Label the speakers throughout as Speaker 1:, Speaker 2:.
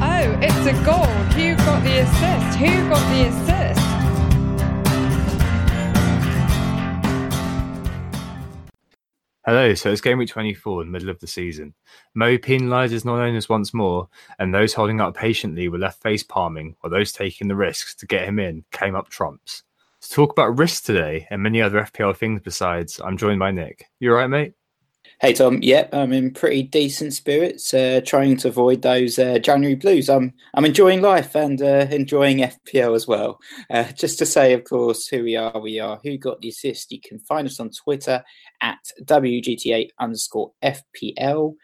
Speaker 1: Oh, it's a goal. Who got the assist? Who got the assist?
Speaker 2: Hello, so it's game week 24 in the middle of the season. Mo penalises non-owners once more, and those holding up patiently were left face palming, while those taking the risks to get him in came up trumps. To talk about risks today and many other FPL things besides, I'm joined by Nick. You alright, mate?
Speaker 3: Hey Tom, yep, I'm in pretty decent spirits. Uh, trying to avoid those uh, January blues. I'm I'm enjoying life and uh, enjoying FPL as well. Uh, just to say, of course, who we are. We are who got the assist. You can find us on Twitter at WGTA underscore FPL,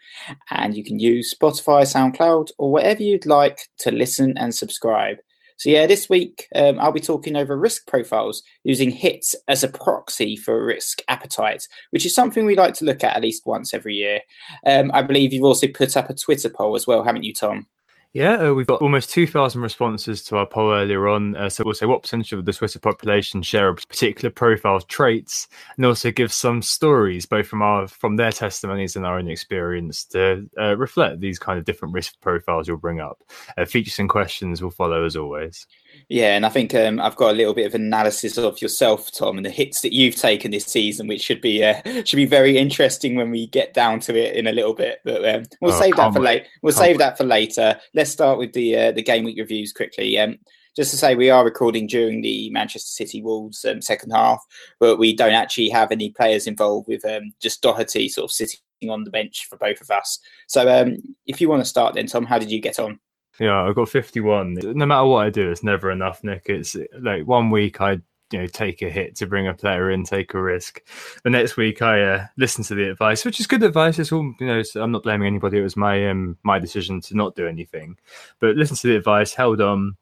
Speaker 3: and you can use Spotify, SoundCloud, or whatever you'd like to listen and subscribe. So yeah, this week um, I'll be talking over risk profiles using hits as a proxy for risk appetite, which is something we like to look at at least once every year. Um, I believe you've also put up a Twitter poll as well, haven't you, Tom?
Speaker 2: Yeah, uh, we've got almost 2,000 responses to our poll earlier on. Uh, so we'll say what percentage of the Twitter population share a particular profile traits, and also give some stories, both from our from their testimonies and our own experience, to uh, reflect these kind of different risk profiles you'll bring up. Uh, features and questions will follow as always.
Speaker 3: Yeah, and I think um, I've got a little bit of analysis of yourself, Tom, and the hits that you've taken this season, which should be uh, should be very interesting when we get down to it in a little bit. But um, we'll
Speaker 2: Oh,
Speaker 3: save that for late. We'll save that for later. Let's start with the uh, the game week reviews quickly. Um, just to say, we are recording during the Manchester City Wolves um, second half, but we don't actually have any players involved with um, just Doherty sort of sitting on the bench for both of us. So, um, if you want to start, then Tom, how did you get on?
Speaker 2: Yeah, I've got 51. No matter what I do, it's never enough, Nick. It's like one week I you know take a hit to bring a player in, take a risk. The next week I uh, listen to the advice, which is good advice. It's all you know. I'm not blaming anybody. It was my um my decision to not do anything, but listen to the advice, held on.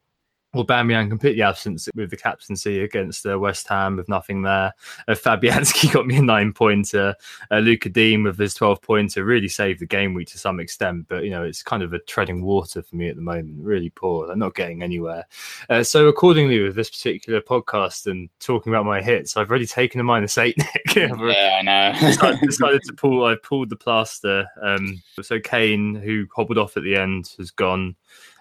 Speaker 2: Well, Bamian completely absent with the captaincy against uh, West Ham with nothing there. Uh, Fabianski got me a nine pointer. Uh, Lucas Digne with his 12 pointer really saved the game week to some extent, but you know, it's kind of a treading water for me at the moment. Really poor. I'm not getting anywhere. Uh, so, accordingly, with this particular podcast and talking about my hits, I've already taken a minus eight, Nick.
Speaker 3: Yeah, I know.
Speaker 2: decided, decided to pull. I pulled the plaster. Um, so Kane, who hobbled off at the end, has gone.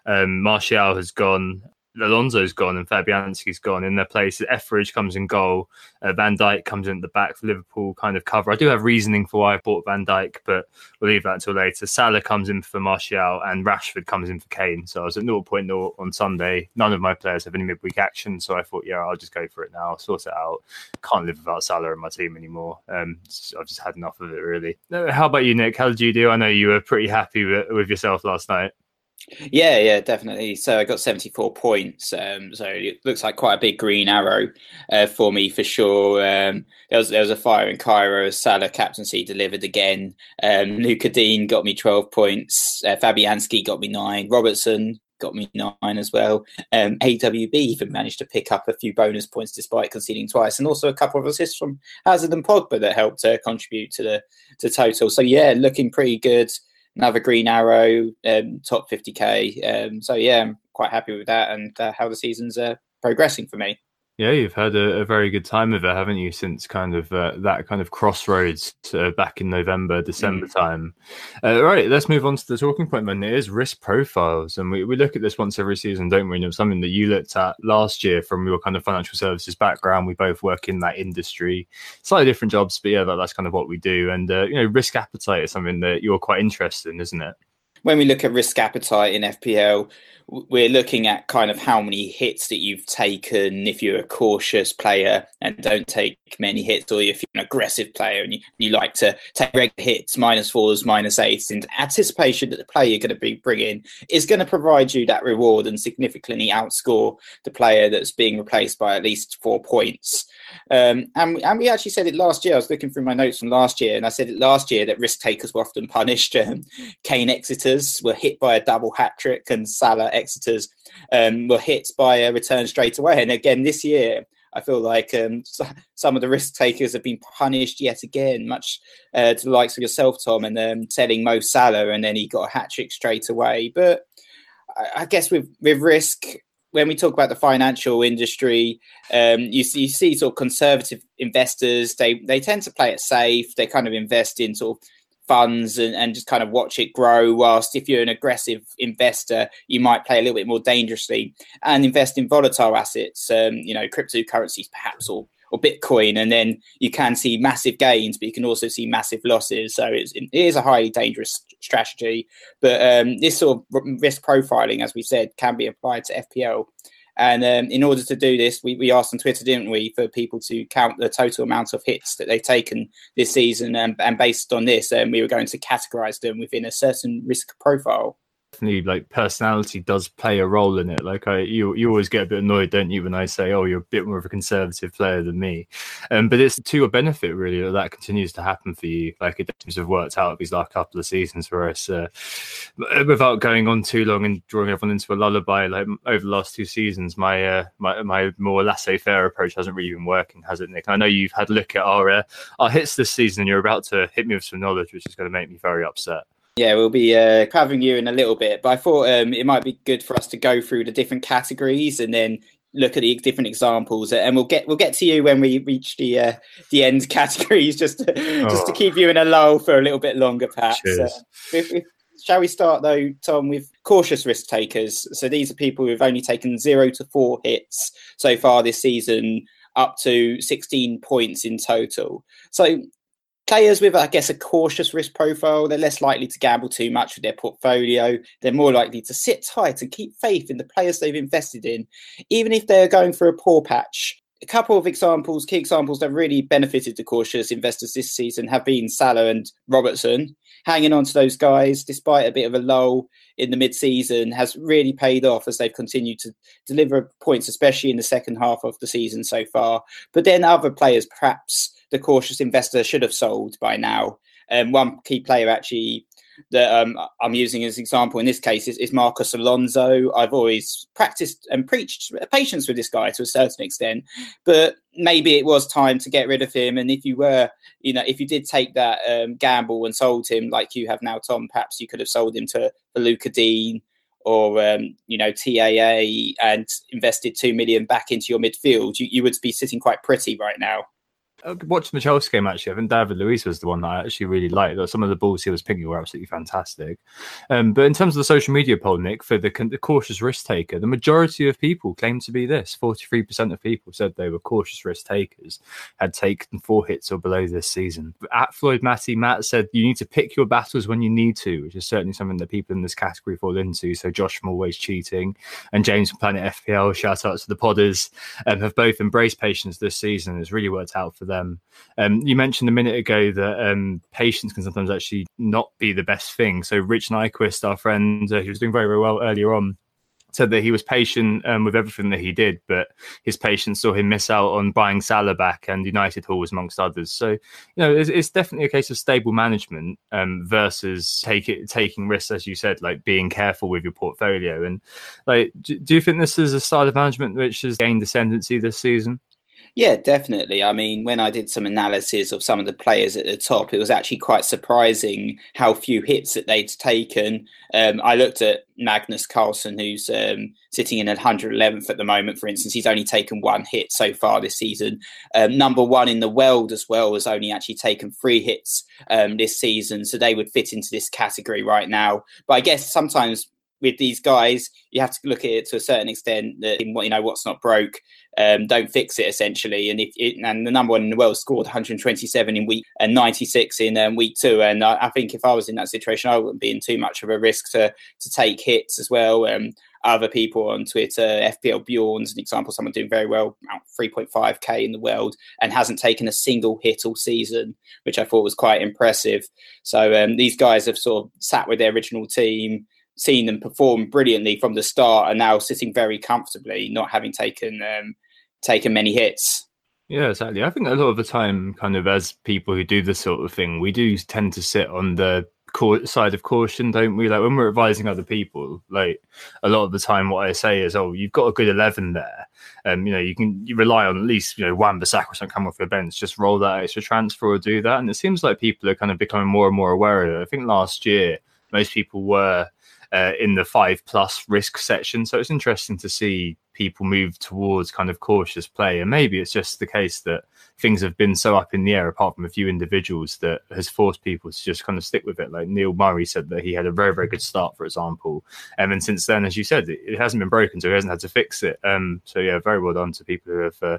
Speaker 2: Um, Martial has gone. Alonso's gone and Fabianski's gone in their place. Etheridge comes in goal. Uh, Van Dijk comes in at the back for Liverpool kind of cover. I do have reasoning for why I bought Van Dijk, but we'll leave that until later. Salah comes in for Martial and Rashford comes in for Kane. So I was at 0.0 on Sunday. None of my players have any midweek action. So I thought, yeah, I'll just go for it now. sort it out. Can't live without Salah in my team anymore. Um, I've just had enough of it, really. Uh, How about you, Nick? How did you do? I know you were pretty happy with, with yourself last night.
Speaker 3: Yeah, yeah, definitely. So I got 74 points. Um, so it looks like quite a big green arrow uh, for me for sure. Um, there was there was a fire in Cairo. Salah captaincy delivered again. Um, Lucas Digne got me 12 points. Uh, Fabianski got me nine. Robertson got me nine as well. Um, AWB even managed to pick up a few bonus points despite conceding twice, and also a couple of assists from Hazard and Pogba that helped uh, contribute to the to total. So yeah, looking pretty good another green arrow, um, top 50k. Um, so yeah, I'm quite happy with that and uh, how the season's uh, progressing for me.
Speaker 2: Yeah, you've had a, a very good time of it, haven't you? Since kind of uh, that kind of crossroads uh, back in November, December time. Uh, right, let's move on to the talking point. Then it is risk profiles, and we, we look at this once every season, don't we? And it was something that you looked at last year from your kind of financial services background. We both work in that industry, slightly different jobs, but yeah, that, that's kind of what we do. And uh, you know, risk appetite is something that you're quite interested in, isn't it?
Speaker 3: When we look at risk appetite in FPL, we're looking at kind of how many hits that you've taken if you're a cautious player and don't take many hits, or if you're an aggressive player and you, you like to take regular hits, minus fours, minus eights, in anticipation that the player you're going to be bringing is going to provide you that reward and significantly outscore the player that's being replaced by at least four points. Um, and, and we actually said it last year. I was looking through my notes from last year, and I said it last year that risk takers were often punished. Um, Kane Exeters were hit by a double hat trick, and Salah Exeters um, were hit by a return straight away. And again, this year, I feel like um, some of the risk takers have been punished yet again, much uh, to the likes of yourself, Tom, and um, selling Mo Salah, and then he got a hat trick straight away. But I, I guess with with risk, when we talk about the financial industry, um, you, see, you see sort of conservative investors. They they tend to play it safe. They kind of invest in sort of funds and, and just kind of watch it grow. Whilst if you're an aggressive investor, you might play a little bit more dangerously and invest in volatile assets, um, you know, cryptocurrencies perhaps or or Bitcoin, and then you can see massive gains, but you can also see massive losses. So it's, it is a highly dangerous strategy. But um, this sort of risk profiling, as we said, can be applied to FPL. And um, in order to do this, we, we asked on Twitter, didn't we, for people to count the total amount of hits that they've taken this season. And, and based on this, um, we were going to categorize them within a certain risk profile
Speaker 2: definitely like personality does play a role in it. Like I, you, you always get a bit annoyed, don't you, when I say, "Oh, you're a bit more of a conservative player than me," um, but it's to your benefit really that that continues to happen for you. Like it seems to have worked out these last couple of seasons for us. Uh, without going on too long and drawing everyone into a lullaby, like over the last two seasons, my uh, my my more laissez-faire approach hasn't really been working, has it, Nick? I know you've had a look at our uh, our hits this season, and you're about to hit me with some knowledge, which is going to make me very upset.
Speaker 3: Yeah, we'll be uh, covering you in a little bit, but I thought um, it might be good for us to go through the different categories and then look at the different examples, and we'll get we'll get to you when we reach the uh, the end categories, just to, oh. just to keep you in a lull for a little bit longer, perhaps. Uh, if, if, shall we start though, Tom, with cautious risk takers? So these are people who've only taken zero to four hits so far this season, up to sixteen points in total. So Players with, I guess, a cautious risk profile, they're less likely to gamble too much with their portfolio. They're more likely to sit tight and keep faith in the players they've invested in, even if they're going for a poor patch. A couple of examples, key examples that really benefited the cautious investors this season have been Salah and Robertson. Hanging on to those guys, despite a bit of a lull in the mid-season, has really paid off as they've continued to deliver points, especially in the second half of the season so far. But then other players, perhaps the cautious investor should have sold by now. Um, one key player actually that um, I'm using as an example in this case is, is, Marcos Alonso. I've always practiced and preached patience with this guy to a certain extent, but maybe it was time to get rid of him. And if you were, you know, if you did take that um, gamble and sold him like you have now, Tom, perhaps you could have sold him to, to Digne or um, you know TAA and invested two million back into your midfield. You, you would be sitting quite pretty right now.
Speaker 2: Watching the Chelsea game actually, I think David Luiz was the one that I actually really liked. Some of the balls he was picking were absolutely fantastic. Um, but in terms of the social media poll, Nick, for the, the, cautious risk taker, the majority of people claim to be this. Forty-three percent of people said they were cautious risk takers, had taken four hits or below this season. At Floyd Matty, Matt said you need to pick your battles when you need to, which is certainly something that people in this category fall into. So Josh from Always Cheating and James from Planet FPL, shout out to the Podders, um, have both embraced patience this season. It's really worked out for them them. Um, you mentioned a minute ago that um, patience can sometimes actually not be the best thing. So Rich Nyquist, our friend, uh, who was doing very, very well earlier on, said that he was patient um, with everything that he did, but his patience saw him miss out on buying Salah back and United Hall was amongst others. So, you know, it's, it's definitely a case of stable management um, versus take it, taking risks, as you said, like being careful with your portfolio. And like, do, do you think this is a style of management which has gained ascendancy this season?
Speaker 3: Yeah, definitely. I mean, when I did some analysis of some of the players at the top, it was actually quite surprising how few hits that they'd taken. Um, I looked at Magnus Carlsen, who's um, sitting in 111th at the moment, for instance. He's only taken one hit so far this season. Um, number one in the world as well has only actually taken three hits um, this season. So they would fit into this category right now. But I guess sometimes with these guys, you have to look at it to a certain extent. That you know what's not broke, um, don't fix it essentially. And if it, and the number one in the world scored 127 in week and 96 in um, week two. And I, I, think if I was in that situation, I wouldn't be in too much of a risk to to take hits as well. Um, other people on Twitter, FPL Bjorn's an example, someone doing very well, 3.5k in the world, and hasn't taken a single hit all season, which I thought was quite impressive. So um, these guys have sort of sat with their original team, seen them perform brilliantly from the start, and now sitting very comfortably, not having taken um, taken many hits.
Speaker 2: Yeah, exactly. I think a lot of the time, kind of as people who do this sort of thing, we do tend to sit on the side of caution, don't we? Like when we're advising other people, like a lot of the time, what I say is, "Oh, you've got a good eleven there, um, you know you can you rely on at least you know Wan Bissaka or something come off your bench, just roll that extra transfer or do that." And it seems like people are kind of becoming more and more aware of it. I think last year most people were uh, in the five plus risk section, so it's interesting to see people move towards kind of cautious play. And maybe it's just the case that things have been so up in the air, apart from a few individuals, that has forced people to just kind of stick with it. Like Neil Murray said that he had a very, very good start, for example. And since then, as you said, it, it hasn't been broken, so he hasn't had to fix it. Um, so, yeah, very well done to people who have uh,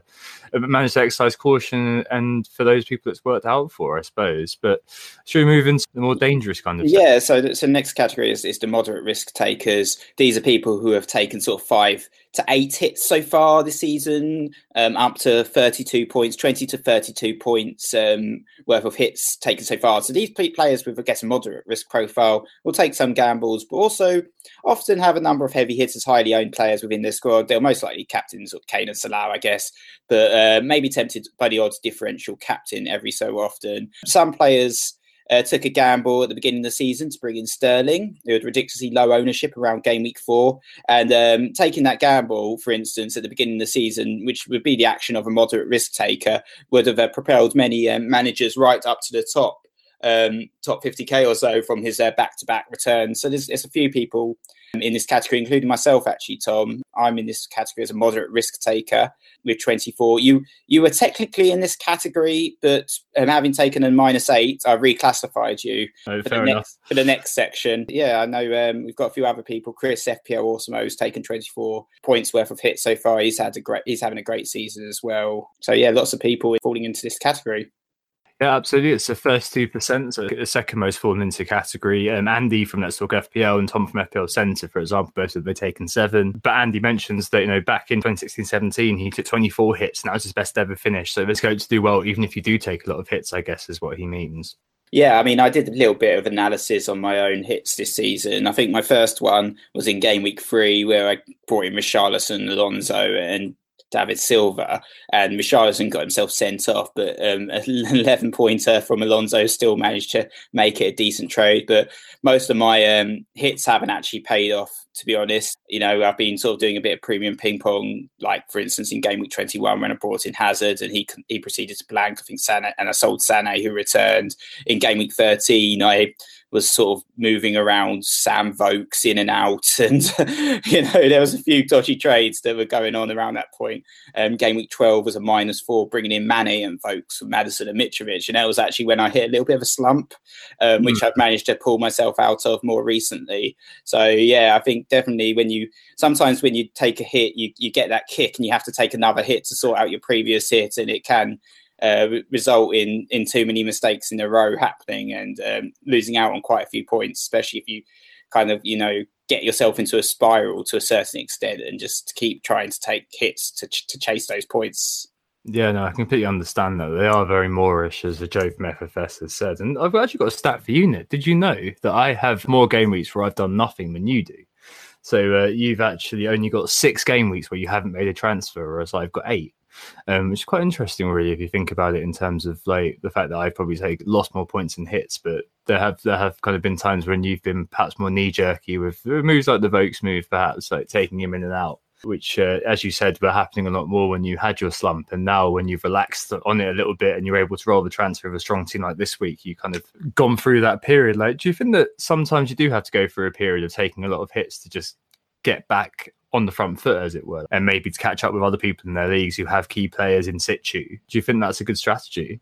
Speaker 2: managed to exercise caution. And for those people it's worked out for, I suppose. But should we move into the more dangerous kind of
Speaker 3: Yeah, so the so next category is, is the moderate risk takers. These are people who have taken sort of five to eight hits so far this season, um, up to 32 points, 20 to 32 points um, worth of hits taken so far. So these players with, I guess, a moderate risk profile will take some gambles, but also often have a number of heavy hitters, as highly owned players within their squad. They'll most likely captains of Kane and Salah, I guess, but uh, maybe tempted by the odds differential captain every so often. Some players uh, took a gamble at the beginning of the season to bring in Sterling, who had ridiculously low ownership around game week four. And um, taking that gamble, for instance, at the beginning of the season, which would be the action of a moderate risk taker, would have uh, propelled many um, managers right up to the top. Um, top 50k or so from his back to back returns. So there's, there's a few people in this category, including myself, actually, Tom. I'm in this category as a moderate risk taker with 24. You you were technically in this category, but um, having taken a minus eight, I reclassified you
Speaker 2: oh,
Speaker 3: for, the next, for, the next, section. Yeah, I know um, we've got a few other people. Chris FPL Awesome has taken 24 points worth of hits so far. He's had a great he's having a great season as well. So yeah, lots of people falling into this category.
Speaker 2: Yeah, absolutely. It's the first two percent, so the second most fallen into category. Um, Andy from Let's Talk FPL and Tom from FPL Centre, for example, both have they taken seven. But Andy mentions that you know back in 2016-17 he took 24 hits, and that was his best ever finish. So there's going to do well, even if you do take a lot of hits. I guess is what he means.
Speaker 3: Yeah, I mean, I did a little bit of analysis on my own hits this season. I think my first one was in game week three, where I brought in Richarlison, Alonso, and David Silva, and Richarlison got himself sent off, but um, an 11 pointer from Alonso still managed to make it a decent trade. But most of my um, hits haven't actually paid off, to be honest. You know, I've been sort of doing a bit of premium ping pong, like for instance in game week 21 when I brought in Hazard and he he proceeded to blank, I think Sané, and I sold Sané who returned. In game week 13, I was sort of moving around Sam Vokes in and out, and you know there was a few dodgy trades that were going on around that point. Um, game week twelve was a minus four, bringing in Mané and Vokes from Maddison and Mitrovic, and that was actually when I hit a little bit of a slump, um, mm. which I've managed to pull myself out of more recently. So yeah, I think definitely when you sometimes when you take a hit, you you get that kick, and you have to take another hit to sort out your previous hit, and it can uh, result in in too many mistakes in a row happening and um, losing out on quite a few points, especially if you kind of you know get yourself into a spiral to a certain extent and just keep trying to take hits to ch- to chase those points.
Speaker 2: Yeah, no, I completely understand that. They are very moreish, as the Joe from FFS has said. And I've actually got a stat for you, Nick. Did you know that I have more game weeks where I've done nothing than you do? So uh, you've actually only got six game weeks where you haven't made a transfer, whereas I've got eight um, which is quite interesting, really, if you think about it in terms of like the fact that I've probably take lost more points in hits, but there have there have kind of been times when you've been perhaps more knee jerky with moves like the Vokes move, perhaps like taking him in and out. Which, uh, as you said, were happening a lot more when you had your slump, and now when you've relaxed on it a little bit and you're able to roll the transfer of a strong team like this week, you kind of gone through that period. Like, do you think that sometimes you do have to go through a period of taking a lot of hits to just get back on the front foot, as it were, and maybe to catch up with other people in their leagues who have key players in situ. Do you think that's a good strategy?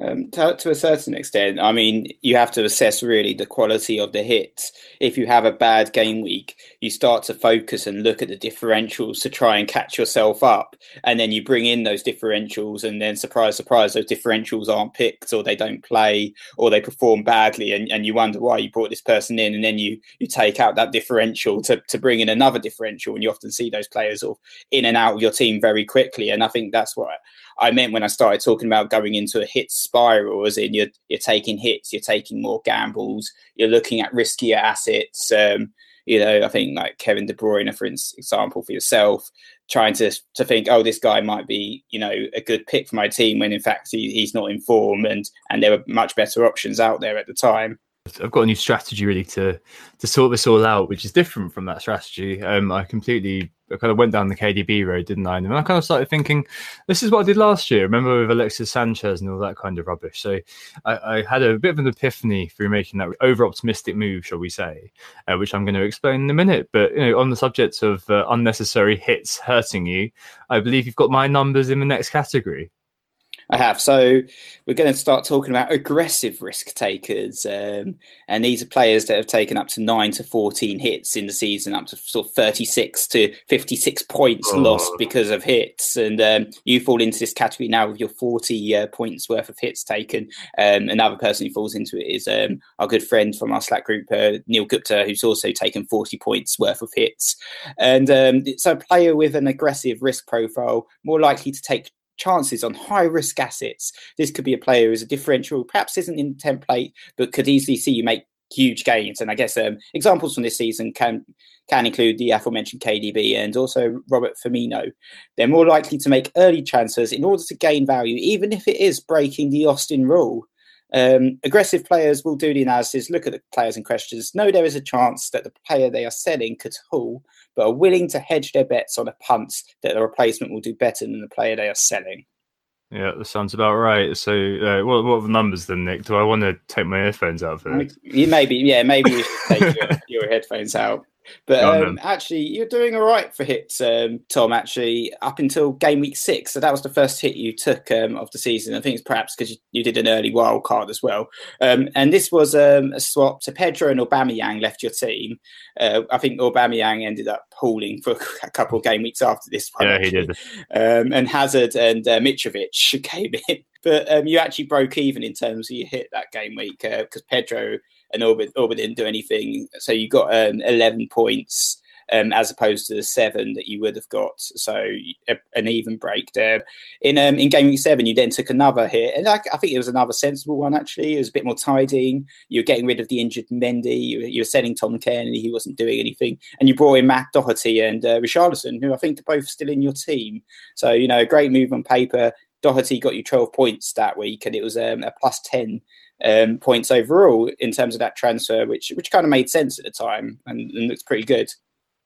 Speaker 3: Um, to, to, a certain extent, I mean, you have to assess really the quality of the hits. If you have a bad game week, you start to focus and look at the differentials to try and catch yourself up. And then you bring in those differentials, and then surprise, surprise, those differentials aren't picked or they don't play or they perform badly. And, and you wonder why you brought this person in. And then you, you take out that differential to, to bring in another differential. And you often see those players in and out of your team very quickly. And I think that's what I meant when I started talking about going into a hit spiral, as in you're you're taking hits, you're taking more gambles, you're looking at riskier assets. Um, you know, I think like Kevin De Bruyne, for example, for yourself, trying to to think, oh, this guy might be, you know, a good pick for my team, when in fact he, he's not in form, and and there were much better options out there at the time.
Speaker 2: I've got a new strategy really to to sort this all out, which is different from that strategy. Um, I completely I kind of went down the KDB road, didn't I? And then I kind of started thinking, this is what I did last year. Remember with Alexis Sanchez and all that kind of rubbish. So I, I had a bit of an epiphany through making that over optimistic move, shall we say, uh, which I'm going to explain in a minute. But you know, on the subject of uh, unnecessary hits hurting you, I believe you've got my numbers in the next category.
Speaker 3: I have. So we're going to start talking about aggressive risk takers, um, and these are players that have taken up to nine to fourteen hits in the season, up to sort of thirty-six to fifty-six points oh. lost because of hits. And um, you fall into this category now with your forty uh, points worth of hits taken. Um, another person who falls into it is um, our good friend from our Slack group, uh, Neil Gupta, who's also taken forty points worth of hits. And um, so, a player with an aggressive risk profile more likely to take chances on high risk assets. This could be a player who's a differential, perhaps isn't in the template, but could easily see you make huge gains. And I guess um, examples from this season can can include the aforementioned KDB and also Roberto Firmino. They're more likely to make early transfers in order to gain value, even if it is breaking the Austin rule. Um, aggressive players will do the analysis, look at the players in questions, know there is a chance that the player they are selling could haul, but are willing to hedge their bets on a punt that the replacement will do better than the player they are selling.
Speaker 2: Yeah, that sounds about right. So, uh, what, what are the numbers then, Nick? Do I want to take my earphones out for
Speaker 3: it? You maybe, yeah, maybe you should take your, your headphones out. But um, actually, you're doing all right for hits, um, Tom. Actually, up until game week six, so that was the first hit you took um, of the season. I think it's perhaps because you, you, did an early wild card as well. Um, and this was um, a swap. So Pedro and Aubameyang left your team. Uh, I think Aubameyang ended up pooling for a couple of game weeks after this
Speaker 2: one. Yeah, actually. he did.
Speaker 3: Um, and Hazard and uh, Mitrovic came in. But you actually broke even in terms of your hit that game week because uh, Pedro and Auba, Auba didn't do anything. So you got um, 11 points um, as opposed to the seven that you would have got. So a, an even break there. In um, in game week seven, you then took another hit, and I, I, think it was another sensible one. Actually, it was a bit more tidying. You were getting rid of the injured Mendy. You, you were selling Tom Cairney. He wasn't doing anything, and you brought in Matt Doherty and uh, Richarlison, who I think are both still in your team. So you know, a great move on paper. Doherty got you 12 points that week, and it was um, a plus 10 um, points overall in terms of that transfer, which which kind of made sense at the time and, and looks pretty good.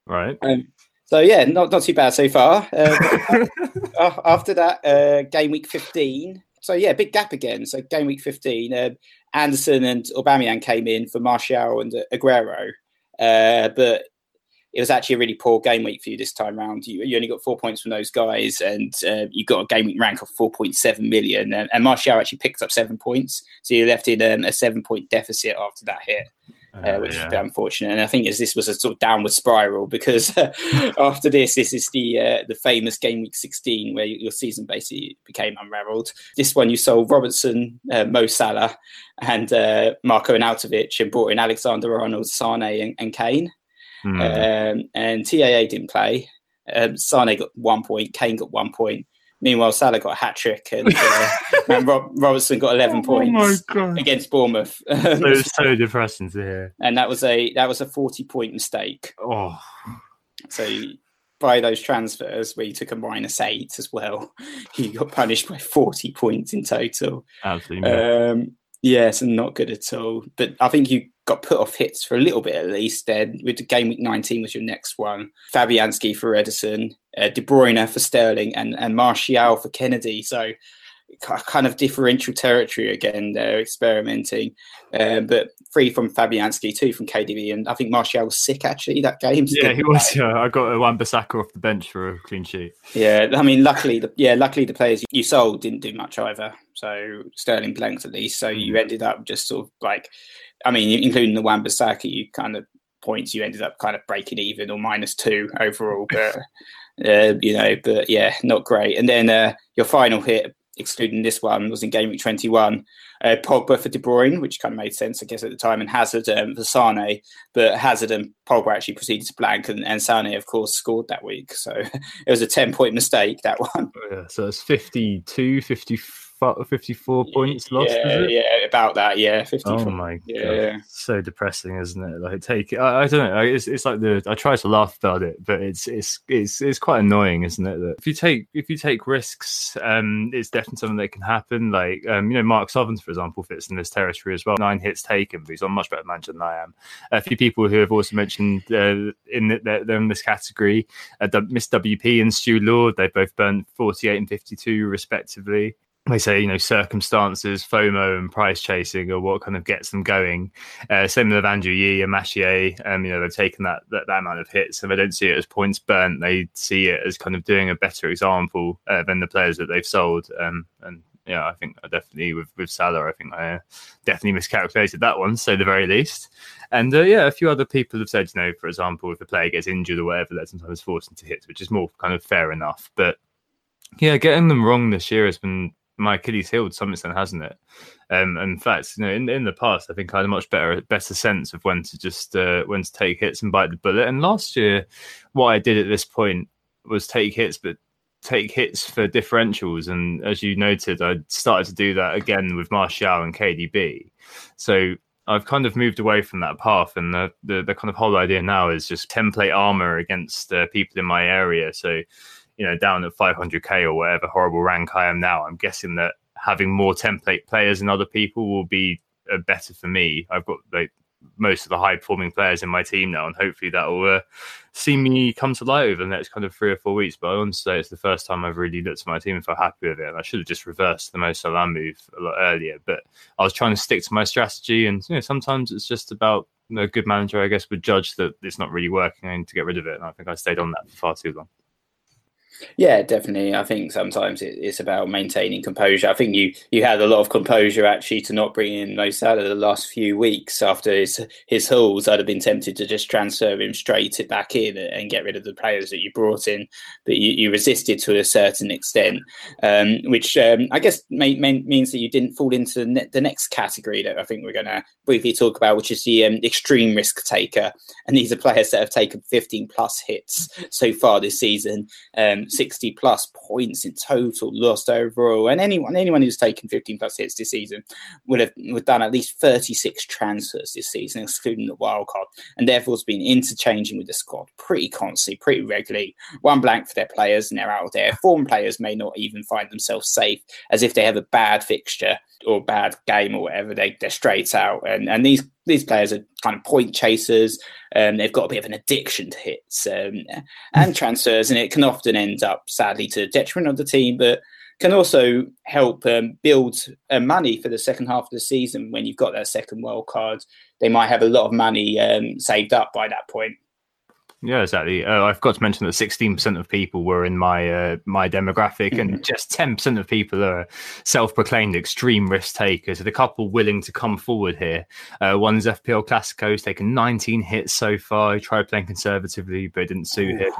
Speaker 2: Right.
Speaker 3: Um, so yeah, not not too bad so far. Uh, after that, uh, game week fifteen. So yeah, big gap again. So game week fifteen, uh, Anderson and Aubameyang came in for Martial and Aguero, uh, but it was actually a really poor game week for you this time round. You, you only got four points from those guys, and uh, you got a game week rank of 4.7 million. And, and Martial actually picked up seven points, so you left in um, a seven point deficit after that hit. Uh, which yeah. is unfortunate. And I think as this was a sort of downward spiral because uh, after this, this is the uh, the famous game week 16 where your season basically became unravelled. This one you sold Robertson, uh, Mo Salah, and uh, Marco Arnautovic and brought in Alexander Arnold, Sane, and, and Kane. Mm. Um, and TAA didn't play. Um, Sane got one point, Kane got one point. Meanwhile, Salah got a hat trick, and, uh, and Rob, Robertson got 11 points oh against Bournemouth.
Speaker 2: it was so depressing to hear.
Speaker 3: And that was a that was a forty point mistake.
Speaker 2: Oh,
Speaker 3: so by those transfers where you took a minus eight as well, you got punished by forty points in total.
Speaker 2: Absolutely. Um,
Speaker 3: yes, and not good at all. But I think you got put off hits for a little bit at least. Then with the game week 19 was your next one. Fabianski for Ederson, uh, De Bruyne for Sterling, and and Martial for Kennedy. So kind of differential territory again. They're experimenting, um, but three from Fabianski, two from KDB, and I think Martial was sick actually that game.
Speaker 2: Yeah, he was. Yeah, I got a Wan-Bissaka off the bench for a clean sheet.
Speaker 3: Yeah, I mean, luckily, the, yeah, luckily the players you sold didn't do much either. So Sterling blanked at least. So you mm. ended up just sort of like, I mean, including the Wan-Bissaka, you kind of points you ended up kind of breaking even or minus two overall, but. Uh, you know, but yeah, not great. And then uh, your final hit excluding this one, was in game week 21. Uh, Pogba for De Bruyne, which kind of made sense, I guess, at the time, and Hazard um, for Sane. But Hazard and Pogba actually proceeded to blank, and, and Sane, of course, scored that week. So it was a 10 point mistake, that one.
Speaker 2: Yeah, so it's 52, 54 54 points lost.
Speaker 3: Yeah, yeah, about that. Yeah, 54.
Speaker 2: Oh my yeah. god, so depressing, isn't it? Like take, I, I don't know. It's, it's like the I try to laugh about it, but it's it's it's it's quite annoying, isn't it? That if you take if you take risks, um, it's definitely something that can happen. Like um, you know, Mark Sutherns, for example, fits in this territory as well. Nine hits taken, but he's on much better manager than I am. A few people who have also mentioned uh, in the, they're in this category, uh, Miss WP and Stu Lord, they both burned 48 and 52 respectively they say you know circumstances, FOMO, and price chasing are what kind of gets them going. Uh, same with Andrew Yee and Machier. Um, you know they've taken that, that, that amount of hits, and they don't see it as points burnt. They see it as kind of doing a better example uh, than the players that they've sold. Um, and yeah, I think I definitely with with Salah, I think I definitely miscalculated that one, so the very least. And uh, yeah, a few other people have said, you know, for example, if a player gets injured or whatever, they're sometimes forced into hits, which is more kind of fair enough. But yeah, getting them wrong this year has been my Achilles heel to some extent, hasn't it? Um, in fact, you know, in in the past, I think I had a much better better sense of when to just uh, when to take hits and bite the bullet. And last year, what I did at this point was take hits, but take hits for differentials. And as you noted, I started to do that again with Martial and KDB. So I've kind of moved away from that path, and the, the, the kind of whole idea now is just template armor against uh, people in my area. So you know, down at 500k or whatever horrible rank I am now, I'm guessing that having more template players and other people will be uh, better for me. I've got like most of the high performing players in my team now, and hopefully that will uh, see me come to light over the next kind of three or four weeks. But I want to say it's the first time I've really looked at my team and felt happy with it. And I should have just reversed the Mo Salah move a lot earlier, but I was trying to stick to my strategy. And you know, sometimes it's just about a good manager, I guess, would judge that it's not really working and to get rid of it. And I think I stayed on that for far too long.
Speaker 3: Yeah, definitely. I think sometimes it's about maintaining composure. I think you you had a lot of composure actually to not bring in Mo Salah the last few weeks after his his hauls. I'd have been tempted to just transfer him straight it back in and get rid of the players that you brought in, but you, you resisted to a certain extent, um, which um, I guess may, may, means that you didn't fall into the, ne- the next category that I think we're going to briefly talk about, which is the um, extreme risk taker. And these are players that have taken 15 plus hits so far this season. Um, 60 plus points in total lost overall. And anyone anyone who's taken 15 plus hits this season would have, would done at least 36 transfers this season, excluding the wild card, and therefore has been interchanging with the squad pretty constantly, pretty regularly. One blank for their players, and they're out there. Form players may not even find themselves safe, as if they have a bad fixture or bad game or whatever, they, they're straight out. And and these these players are kind of point chasers. Um, they've got a bit of an addiction to hits um, and transfers, and it can often end up sadly to the detriment of the team, but can also help um, build uh, money for the second half of the season when you've got that second wild card. They might have a lot of money um, saved up by that point.
Speaker 2: Yeah, exactly. Uh, I forgot to mention that 16% of people were in my uh, my demographic, and just 10% of people are self-proclaimed extreme risk takers. So, the couple willing to come forward here. Uh, one's FPL Classico, has taken 19 hits so far. He tried playing conservatively, but it didn't suit him.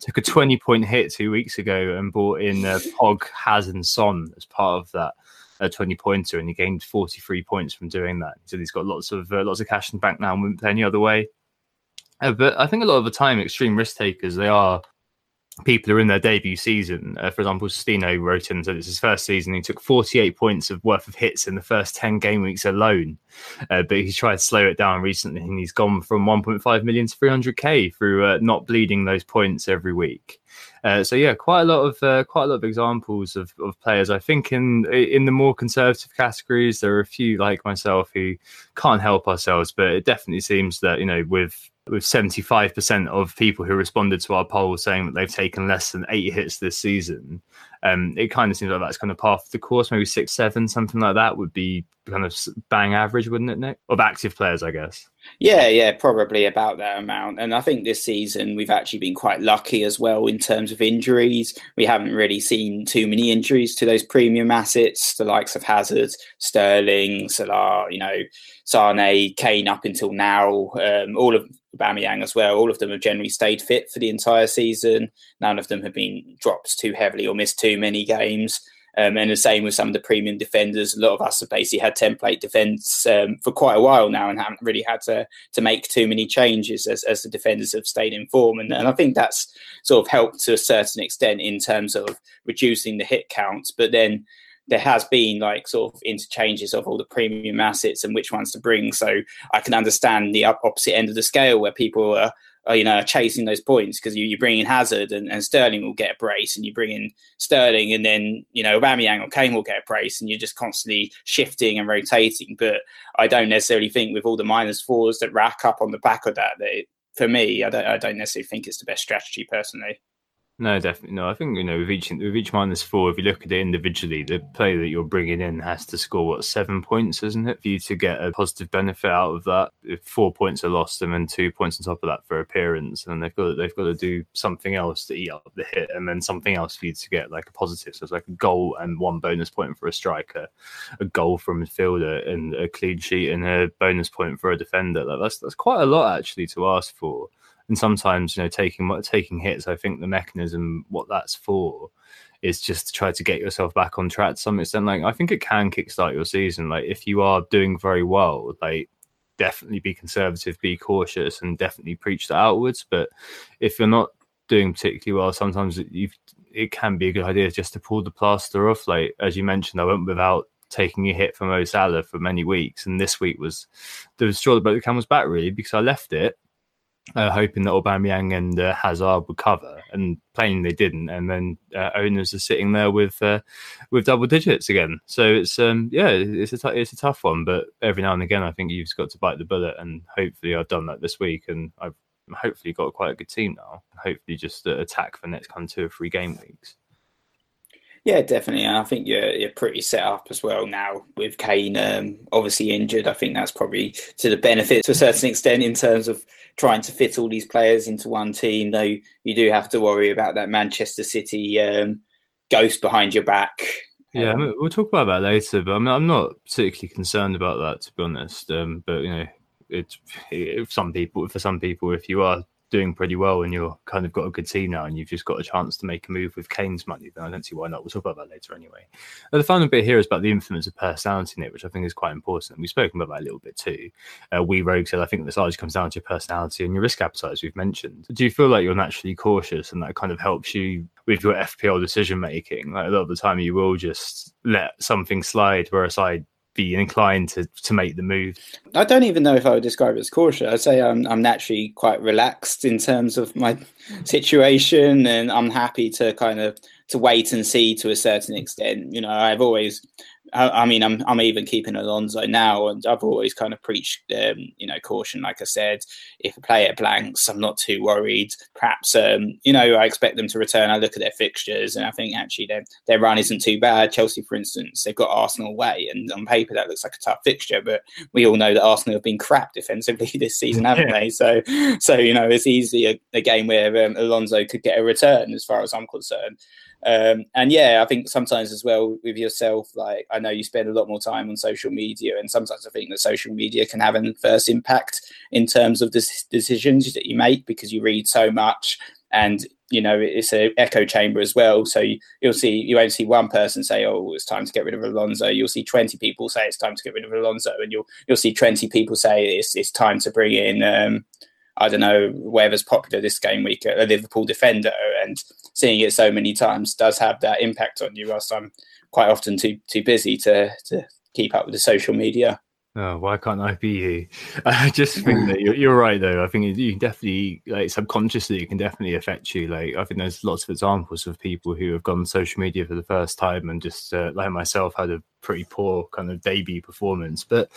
Speaker 2: Took a 20 point hit two weeks ago and bought in uh, Pog, Haz, and Son as part of that. A 20 pointer and he gained 43 points from doing that. So he's got lots of uh, lots of cash in the bank now and wouldn't play any other way. Uh, but I think a lot of the time, extreme risk takers, they are people who are in their debut season. Uh, for example, Stino wrote in that it's his first season. He took 48 points of worth of hits in the first 10 game weeks alone. Uh, but he tried to slow it down recently and he's gone from 1.5 million to 300k through uh, not bleeding those points every week. Uh, so yeah, quite a lot of uh, quite a lot of examples of, of players. I think in in the more conservative categories, there are a few like myself who can't help ourselves, but it definitely seems that you know with with 75% of people who responded to our poll saying that they've taken less than eight hits this season, Um, it kind of seems like that's kind of part of the course. Maybe six, seven, something like that would be kind of bang average, wouldn't it, Nick? Of active players, I guess.
Speaker 3: Yeah, yeah, probably about that amount. And I think this season we've actually been quite lucky as well in terms of injuries. We haven't really seen too many injuries to those premium assets, the likes of Hazard, Sterling, Salah, you know, Sane, Kane up until now, um, all of Aubameyang as well. All of them have generally stayed fit for the entire season. None of them have been dropped too heavily or missed too many games. Um, and the same with some of the premium defenders. A lot of us have basically had template defence um, for quite a while now and haven't really had to to make too many changes as, as the defenders have stayed in form. And, and I think that's sort of helped to a certain extent in terms of reducing the hit counts. But then there has been like sort of interchanges of all the premium assets and which ones to bring. So I can understand the opposite end of the scale where people are uh, you know, chasing those points because you, you bring in Hazard and, and, Sterling will get a brace, and you bring in Sterling, and then you know Aubameyang or Kane will get a brace, and you're just constantly shifting and rotating. But I don't necessarily think with all the minus fours that rack up on the back of that, that it, for me, I don't, I don't necessarily think it's the best strategy personally.
Speaker 2: No, definitely no. I think you know with each with each minus four, if you look at it individually, the player that you're bringing in has to score what seven points, isn't it, for you to get a positive benefit out of that? If four points are lost, and then two points on top of that for appearance, and they've got they've got to do something else to eat up the hit, and then something else for you to get like a positive. So it's like a goal and one bonus point for a striker, a goal from a midfielder, and a clean sheet and a bonus point for a defender. Like that's that's quite a lot actually to ask for and sometimes you know taking taking hits i think the mechanism what that's for is just to try to get yourself back on track to some extent. Like i think it can kickstart your season. Like if you are doing very well like definitely be conservative be cautious and definitely preach that outwards. But if you're not doing particularly well sometimes you it can be a good idea just to pull the plaster off. Like as you mentioned i went without taking a hit from Mo Salah for many weeks, and this week was the straw that broke the camel's back really because I left it uh, hoping that Aubameyang and uh, Hazard would cover, and plainly they didn't. And then uh, owners are sitting there with uh, with double digits again. So it's um, yeah, it's a t- it's a tough one. But every now and again, I think you've got to bite the bullet, and hopefully I've done that this week, and I've hopefully got quite a good team now. Hopefully, just uh, attack for next kind of two or three game weeks.
Speaker 3: Yeah, definitely. And I think you're you're pretty set up as well now with Kane um, obviously injured. I think that's probably to the benefit to a certain extent in terms of trying to fit all these players into one team. Though you do have to worry about that Manchester City um, ghost behind your back.
Speaker 2: Yeah, um, we'll talk about that later. But I mean, I'm not particularly concerned about that to be honest. Um, but you know, it's it, some people for some people, if you are doing pretty well and you're kind of got a good team now and you've just got a chance to make a move with Kane's money, then I don't see why not. We'll talk about that later anyway. the final bit here is about the influence of personality in it, which I think is quite important. We've spoken about that a little bit too. Uh, we Rogue said, I think this largely comes down to your personality and your risk appetite, as we've mentioned. Do you feel like you're naturally cautious and that kind of helps you with your FPL decision making? Like a lot of the time, you will just let something slide, whereas I be inclined to to make the move.
Speaker 3: I don't even know if I would describe it as cautious. I'd say I'm I'm naturally quite relaxed in terms of my situation, and I'm happy to kind of to wait and see to a certain extent. You know, I've always I, mean, I'm I'm even keeping Alonso now, and I've always kind of preached, um, you know, caution. Like I said, if a player blanks, I'm not too worried. Perhaps, um, you know, I expect them to return. I look at their fixtures, and I think actually their their run isn't too bad. Chelsea, for instance, they've got Arsenal away, and on paper that looks like a tough fixture, but we all know that Arsenal have been crap defensively this season, haven't yeah. they? So, so you know, it's easily a, a game where um, Alonso could get a return, as far as I'm concerned. Um, and yeah, I think sometimes as well with yourself, like I know you spend a lot more time on social media, and sometimes I think that social media can have an adverse impact in terms of the decisions that you make because you read so much, and you know it's an echo chamber as well. So you, will see you won't see one person say, "Oh, it's time to get rid of Alonso." You'll see twenty people say it's time to get rid of Alonso, and you'll you'll see twenty people say it's it's time to bring in. Um, I don't know, whoever's popular this game week, a Liverpool defender, and seeing it so many times does have that impact on you. Whilst I'm quite often too too busy to to keep up with the social media.
Speaker 2: Oh, why can't I be you? I just think that you're, you're right, though. I think you definitely, like, subconsciously, it can definitely affect you. Like, I think there's lots of examples of people who have gone social media for the first time and just, uh, like myself, had a pretty poor kind of debut performance. But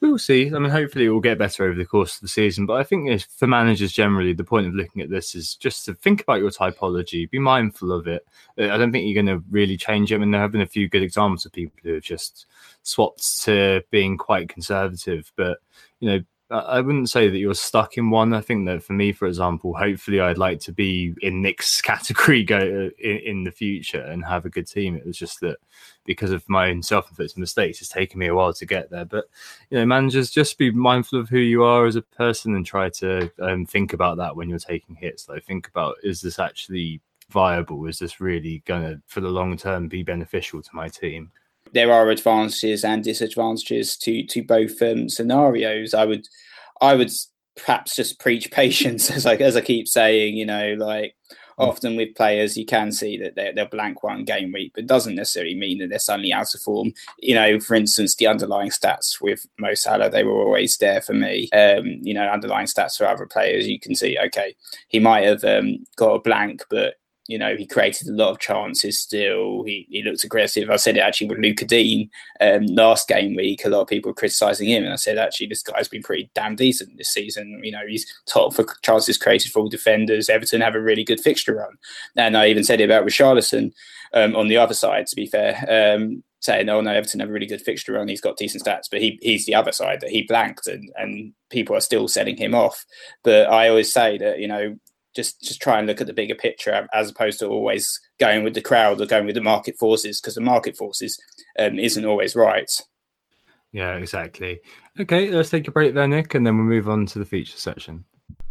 Speaker 2: we'll see. I mean, hopefully it will get better over the course of the season. But I think for managers generally, the point of looking at this is just to think about your typology, be mindful of it. Uh, I don't think you're going to really change it. I mean, there have been a few good examples of people who have just swapped to being quite conservative, but you know I wouldn't say that you're stuck in one. I think that for me, for example, hopefully I'd like to be in Nick's category go in, in the future and have a good team. It was just that because of my own self-inflicted mistakes, it's taken me a while to get there. But you know, managers just be mindful of who you are as a person and try to um, think about that when you're taking hits. Like think about is this actually viable? Is this really going to, for the long term, be beneficial to my team?
Speaker 3: There are advantages and disadvantages to to both um, scenarios. I would I would perhaps just preach patience as I as I keep saying. You know, like mm. often with players, you can see that they're, they're blank one game week, but doesn't necessarily mean that they're suddenly out of form. You know, for instance, the underlying stats with Mo Salah, they were always there for me. Um, you know, underlying stats for other players, you can see, okay, he might have um, got a blank, but you know, he created a lot of chances still. He, he looked aggressive. I said it actually with Lucas Digne um, last game week. A lot of people were criticising him. And I said, actually, this guy's been pretty damn decent this season. You know, he's top for chances created for all defenders. Everton have a really good fixture run. And I even said it about Richarlison um, on the other side, to be fair. Um, saying, "Oh no, Everton have a really good fixture run. He's got decent stats," but he he's the other side that he blanked, and and people are still selling him off. But I always say that you know just just try and look at the bigger picture as opposed to always going with the crowd or going with the market forces because the market forces um, isn't always right.
Speaker 2: Yeah, exactly. Okay, let's take a break there, Nick, and then we'll move on to the feature section.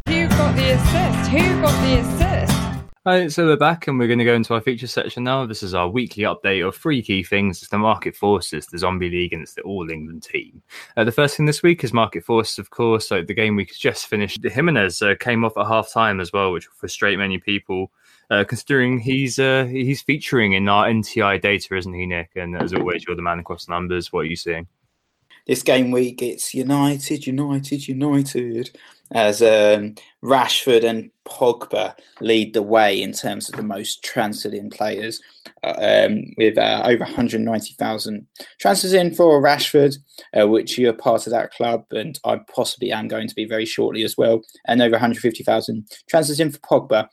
Speaker 1: Who got the assist? Who got the assist?
Speaker 2: Right, so we're back and we're going to go into our feature section now. This is our weekly update of three key things. It's the market forces, the zombie league, and it's the All England team. Uh, the first thing this week is market forces, of course. So the game has just finished. The Jimenez uh, came off at half time as well, which will frustrate many people, uh, considering he's uh, he's featuring in our NTI data, isn't he, Nick? And as always, you're the man across the numbers. What are you seeing?
Speaker 3: This game week, it's United, United, United as um, Rashford and Pogba lead the way in terms of the most transferred in players, uh, um, with uh, over 190,000 transfers in for Rashford, uh, which you're part of that club, and I possibly am going to be very shortly as well, and over 150,000 transfers in for Pogba.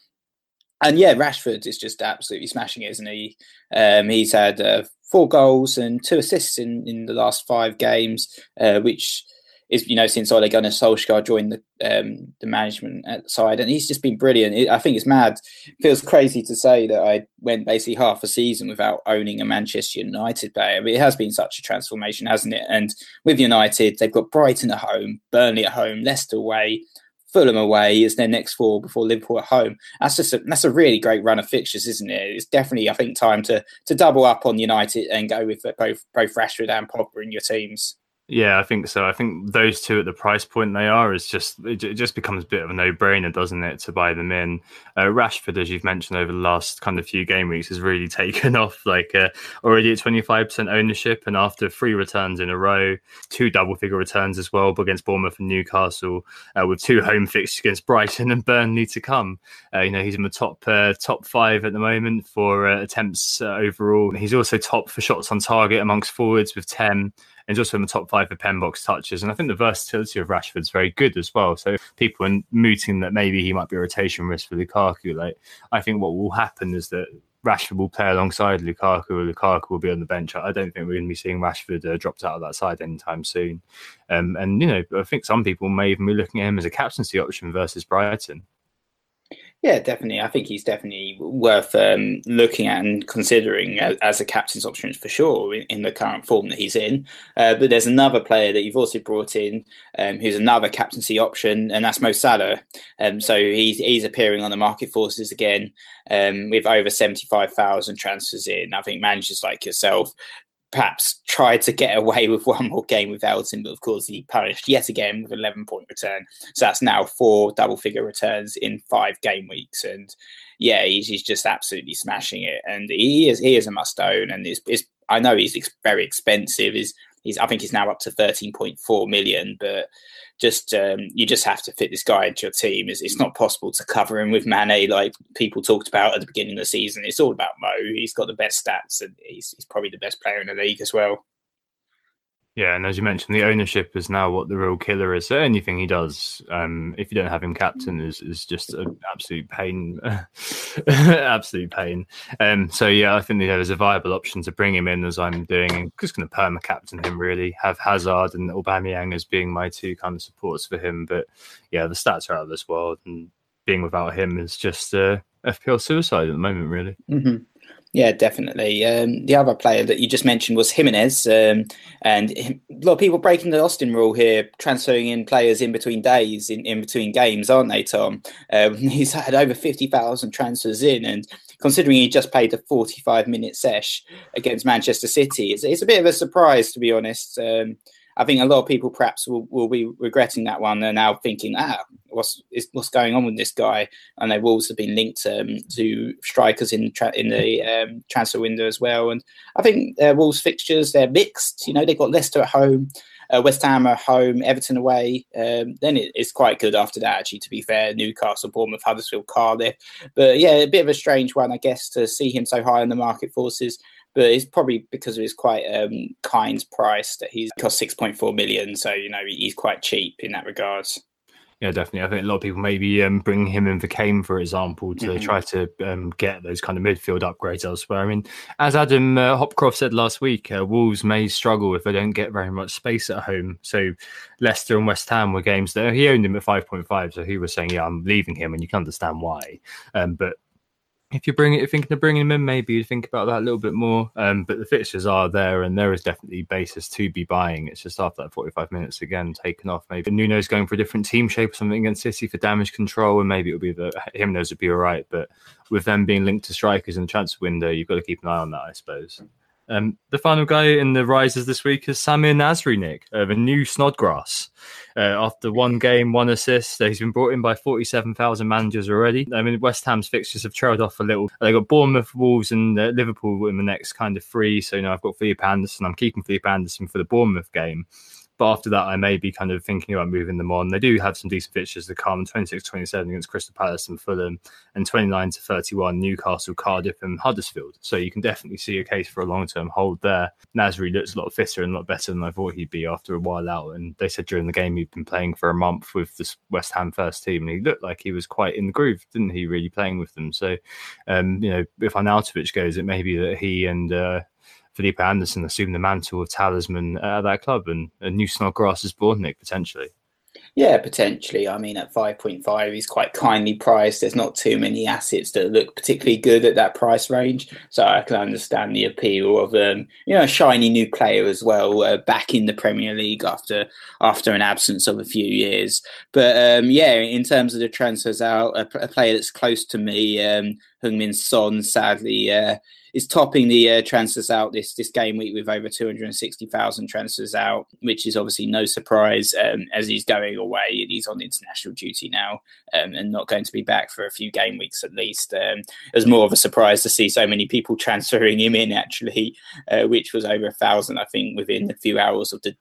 Speaker 3: And yeah, Rashford is just absolutely smashing it, isn't he? Um, he's had uh, four goals and two assists in, in the last five games, uh, which is you know since Ole Gunnar Solskjaer joined the um, the management side, and he's just been brilliant. It, I think it's mad. It feels crazy to say that I went basically half a season without owning a Manchester United player, but it has been such a transformation, hasn't it? And with United, they've got Brighton at home, Burnley at home, Leicester away. Fulham away is their next four before Liverpool at home. That's just a, that's a really great run of fixtures, isn't it? It's definitely I think time to to double up on United and go with both both Rashford and Pogba in your teams.
Speaker 2: Yeah, I think so. I think those two at the price point they are is just it, just becomes a bit of a no brainer, doesn't it, to buy them in? Uh, Rashford, as you've mentioned over the last kind of few game weeks, has really taken off. Like uh, already at twenty five percent ownership, and after three returns in a row, two double figure returns as well against Bournemouth and Newcastle, uh, with two home fixtures against Brighton and Burnley to come. Uh, you know he's in the top uh, top five at the moment for uh, attempts overall. He's also top for shots on target amongst forwards with ten and also in the top five for pen box touches. And I think the versatility of Rashford is very good as well. So people are mooting that maybe he might be a rotation risk for Lukaku. Like I think what will happen is that Rashford will play alongside Lukaku, or Lukaku will be on the bench. I don't think we're going to be seeing Rashford uh, dropped out of that side anytime soon. Um, and you know, I think some people may even be looking at him as a captaincy option versus Brighton.
Speaker 3: Yeah, definitely. I think he's definitely worth um, looking at and considering as, a captain's option for sure in, in, the current form that he's in. Uh, but there's another player that you've also brought in um, who's another captaincy option, and that's Mo Salah. Um, so he's, he's appearing on the market forces again um, with over 75,000 transfers in. I think managers like yourself perhaps tried to get away with one more game without him, but of course he punished yet again with an 11 point return. So that's now four double figure returns in five game weeks. And yeah, he's, he's just absolutely smashing it. And he is he is a must own. And is I know he's ex- very expensive. Is he's I think he's now up to 13.4 million, but just um, you just have to fit this guy into your team. It's, it's not possible to cover him with Mane like people talked about at the beginning of the season. It's all about Mo. He's got the best stats and he's, he's probably the best player in the league as well.
Speaker 2: Yeah, and as you mentioned, the ownership is now what the real killer is. So anything he does, um, if you don't have him captain, is is just an absolute pain, absolute pain. Um, so yeah, I think there's a viable option to bring him in as I'm doing, and just going to perma captain him really. Have Hazard and Aubameyang as being my two kind of supports for him. But yeah, the stats are out of this world, and being without him is just uh, FPL suicide at the moment, really.
Speaker 3: Mm-hmm. Yeah, definitely. Um, the other player that you just mentioned was Jimenez, um, and a lot of people breaking the Austin rule here, transferring in players in between days, in, in between games, aren't they, Tom? Um, he's had over 50,000 transfers in, and considering he just played a 45 minute sesh against Manchester City, it's, it's, a bit of a surprise, to be honest. Um, I think a lot of people perhaps will, will be regretting that one. They're now thinking, ah, what's is, what's going on with this guy? And they Wolves have been linked um, to strikers in tra- in the um, transfer window as well. And I think uh, Wolves fixtures they're mixed. You know, they've got Leicester at home. Uh, West Ham at home, Everton away. Um, then it, it's quite good after that, actually, to be fair. Newcastle, Bournemouth, Huddersfield, Cardiff. But yeah, a bit of a strange one, I guess, to see him so high in the market forces but it's probably because of his quite um, kind price that he's cost 6.4 million. So, you know, he's quite cheap in that regards.
Speaker 2: Yeah, definitely. I think a lot of people maybe um, bring him in for Kane, for example, to mm-hmm. try to um, get those kind of midfield upgrades elsewhere. I mean, as Adam uh, Hopcroft said last week, uh, Wolves may struggle if they don't get very much space at home. So Leicester and West Ham were games that he owned him at 5.5. So he was saying, yeah, I'm leaving him, and you can understand why. Um, but if you're bringing, thinking of bringing him in, maybe you think about that a little bit more. Um, but the fixtures are there, and there is definitely basis to be buying. It's just after that 45 minutes again taken off. Maybe Nuno's going for a different team shape or something against City for damage control, and maybe it'll be the Jimenez would be all right. But with them being linked to strikers in the transfer window, you've got to keep an eye on that, I suppose. Um, the final guy in the rises this week is Samir Nasri, Nick, of a new Snodgrass. Uh, after one game, one assist, uh, he's been brought in by 47,000 managers already. I mean, West Ham's fixtures have trailed off a little. They got Bournemouth, Wolves, and uh, Liverpool in the next kind of three. So, you know, I've got Felipe Anderson. I'm keeping Felipe Anderson for the Bournemouth game. But after that, I may be kind of thinking about moving them on. They do have some decent fixtures to come 26 27 against Crystal Palace and Fulham, and 29 to 31 Newcastle, Cardiff, and Huddersfield. So you can definitely see a case for a long term hold there. Nasri looks a lot fitter and a lot better than I thought he'd be after a while out. And they said during the game he'd been playing for a month with this West Ham first team, and he looked like he was quite in the groove, didn't he? Really playing with them. So, um, you know, if Arnautovic goes, it may be that he and uh, Felipe Anderson assume the mantle of talisman at that club, and a new Snodgrass is born, Nick, potentially.
Speaker 3: Yeah, potentially. I mean, at 5.5, he's quite kindly priced. There's not too many assets that look particularly good at that price range. So I can understand the appeal of, um, you know, a shiny new player as well, uh, back in the Premier League after after an absence of a few years. But um, yeah, in terms of the transfers out, a, a player that's close to me, um, Heung-min Son, sadly, uh, is topping the uh, transfers out this this game week with over 260,000 transfers out, which is obviously no surprise um, as he's going away. He's on international duty now um, and not going to be back for a few game weeks at least. Um, it was more of a surprise to see so many people transferring him in actually, uh, which was over a thousand, I think, within a few hours of the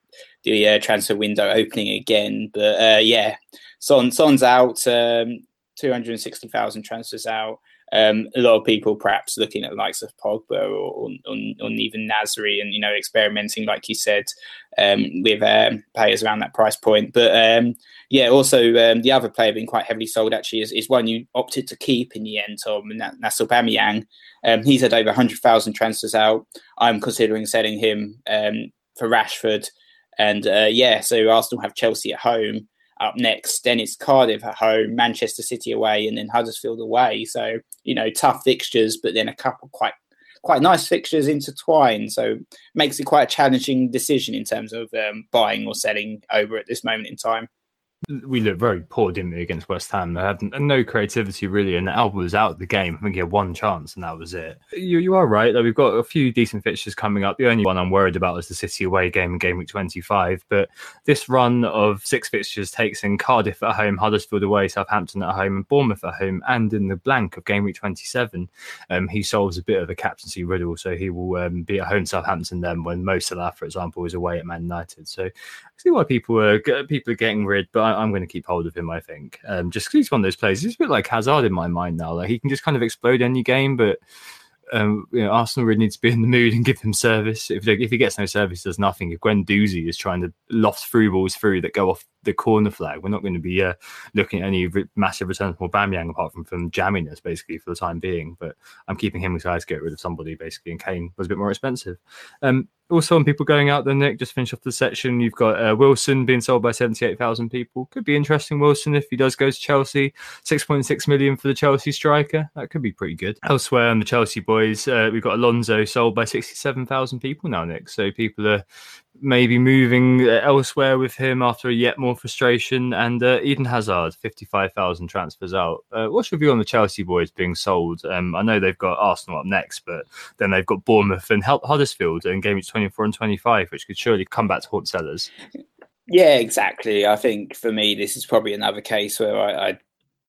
Speaker 3: the uh, transfer window opening again. But uh, yeah, Son Son's out. Um, 260,000 transfers out. Um, a lot of people perhaps looking at likes of Pogba or, or, or, even Nasri and, you know, experimenting, like you said, um, with um, players around that price point. But um, yeah, also um, the other player being quite heavily sold actually is, is one you opted to keep in the end, Tom, and that, that's Aubameyang. Um, he's had over 100,000 transfers out. I'm considering selling him for Rashford. And uh, yeah, so Arsenal have Chelsea at home up next. Then it's Cardiff at home, Manchester City away, and then Huddersfield away. So you know, tough fixtures, but then a couple quite quite nice fixtures intertwined. So makes it quite a challenging decision in terms of um, buying or selling over at this moment in time
Speaker 2: we looked very poor, didn't we, against West Ham? They had no creativity really, and Auba was out of the game. I think he had one chance, and that was it. You, you are right. Though we've got a few decent fixtures coming up. The only one I'm worried about is the City away game in game week 25. But this run of six fixtures takes in Cardiff at home, Huddersfield away, Southampton at home, and Bournemouth at home, and in the blank of game week 27, um, he solves a bit of a captaincy riddle. So he will um, be at home Southampton then, when Mo Salah, for example, is away at Man United. So I see why people are people are getting rid, but I, am going to keep hold of him. I think um, just because he's one of those players. He's a bit like Hazard in my mind now. Like he can just kind of explode any game, but um, you know, Arsenal really needs to be in the mood and give him service. If if he gets no service, does nothing. If Guendouzi is trying to loft through balls through that go off the corner flag, we're not going to be uh, looking at any re- massive returns from Aubameyang apart from from jamming us basically for the time being. But I'm keeping him aside to get rid of somebody basically, and Kane was a bit more expensive. Um, also, on people going out there, Nick, just finish off the section. You've got uh, Wilson being sold by 78,000 people. Could be interesting, Wilson, if he does go to Chelsea. 6.6 million for the Chelsea striker. That could be pretty good. Elsewhere on the Chelsea boys, uh, we've got Alonso sold by 67,000 people now, Nick. So people are maybe moving uh, elsewhere with him after yet more frustration. And uh, Eden Hazard, 55,000 transfers out. Uh, what's your view on the Chelsea boys being sold? Um, I know they've got Arsenal up next, but then they've got Bournemouth and Huddersfield in game 24 and 25, which could surely come back to haunt sellers.
Speaker 3: Yeah, exactly. I think for me, this is probably another case where I, I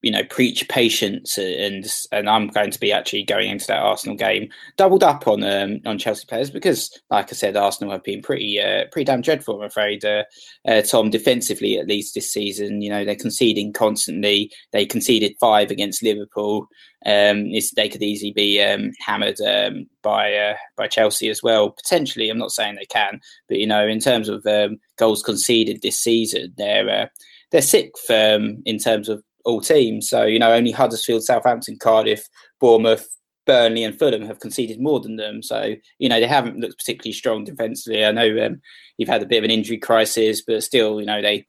Speaker 3: you know, preach patience, and and I'm going to be actually going into that Arsenal game doubled up on um, on Chelsea players because, like I said, Arsenal have been pretty uh, pretty damn dreadful. I'm afraid, uh, uh, Tom, defensively at least this season. You know, they're conceding constantly. They conceded five against Liverpool. Um, they could easily be um, hammered um, by uh, by Chelsea as well. Potentially, I'm not saying they can, but you know, in terms of um, goals conceded this season, they're uh, they're sixth um, in terms of all teams. So, you know, only Huddersfield, Southampton, Cardiff, Bournemouth, Burnley, and Fulham have conceded more than them. So, you know, they haven't looked particularly strong defensively. I know um, you've had a bit of an injury crisis, but still, you know, they,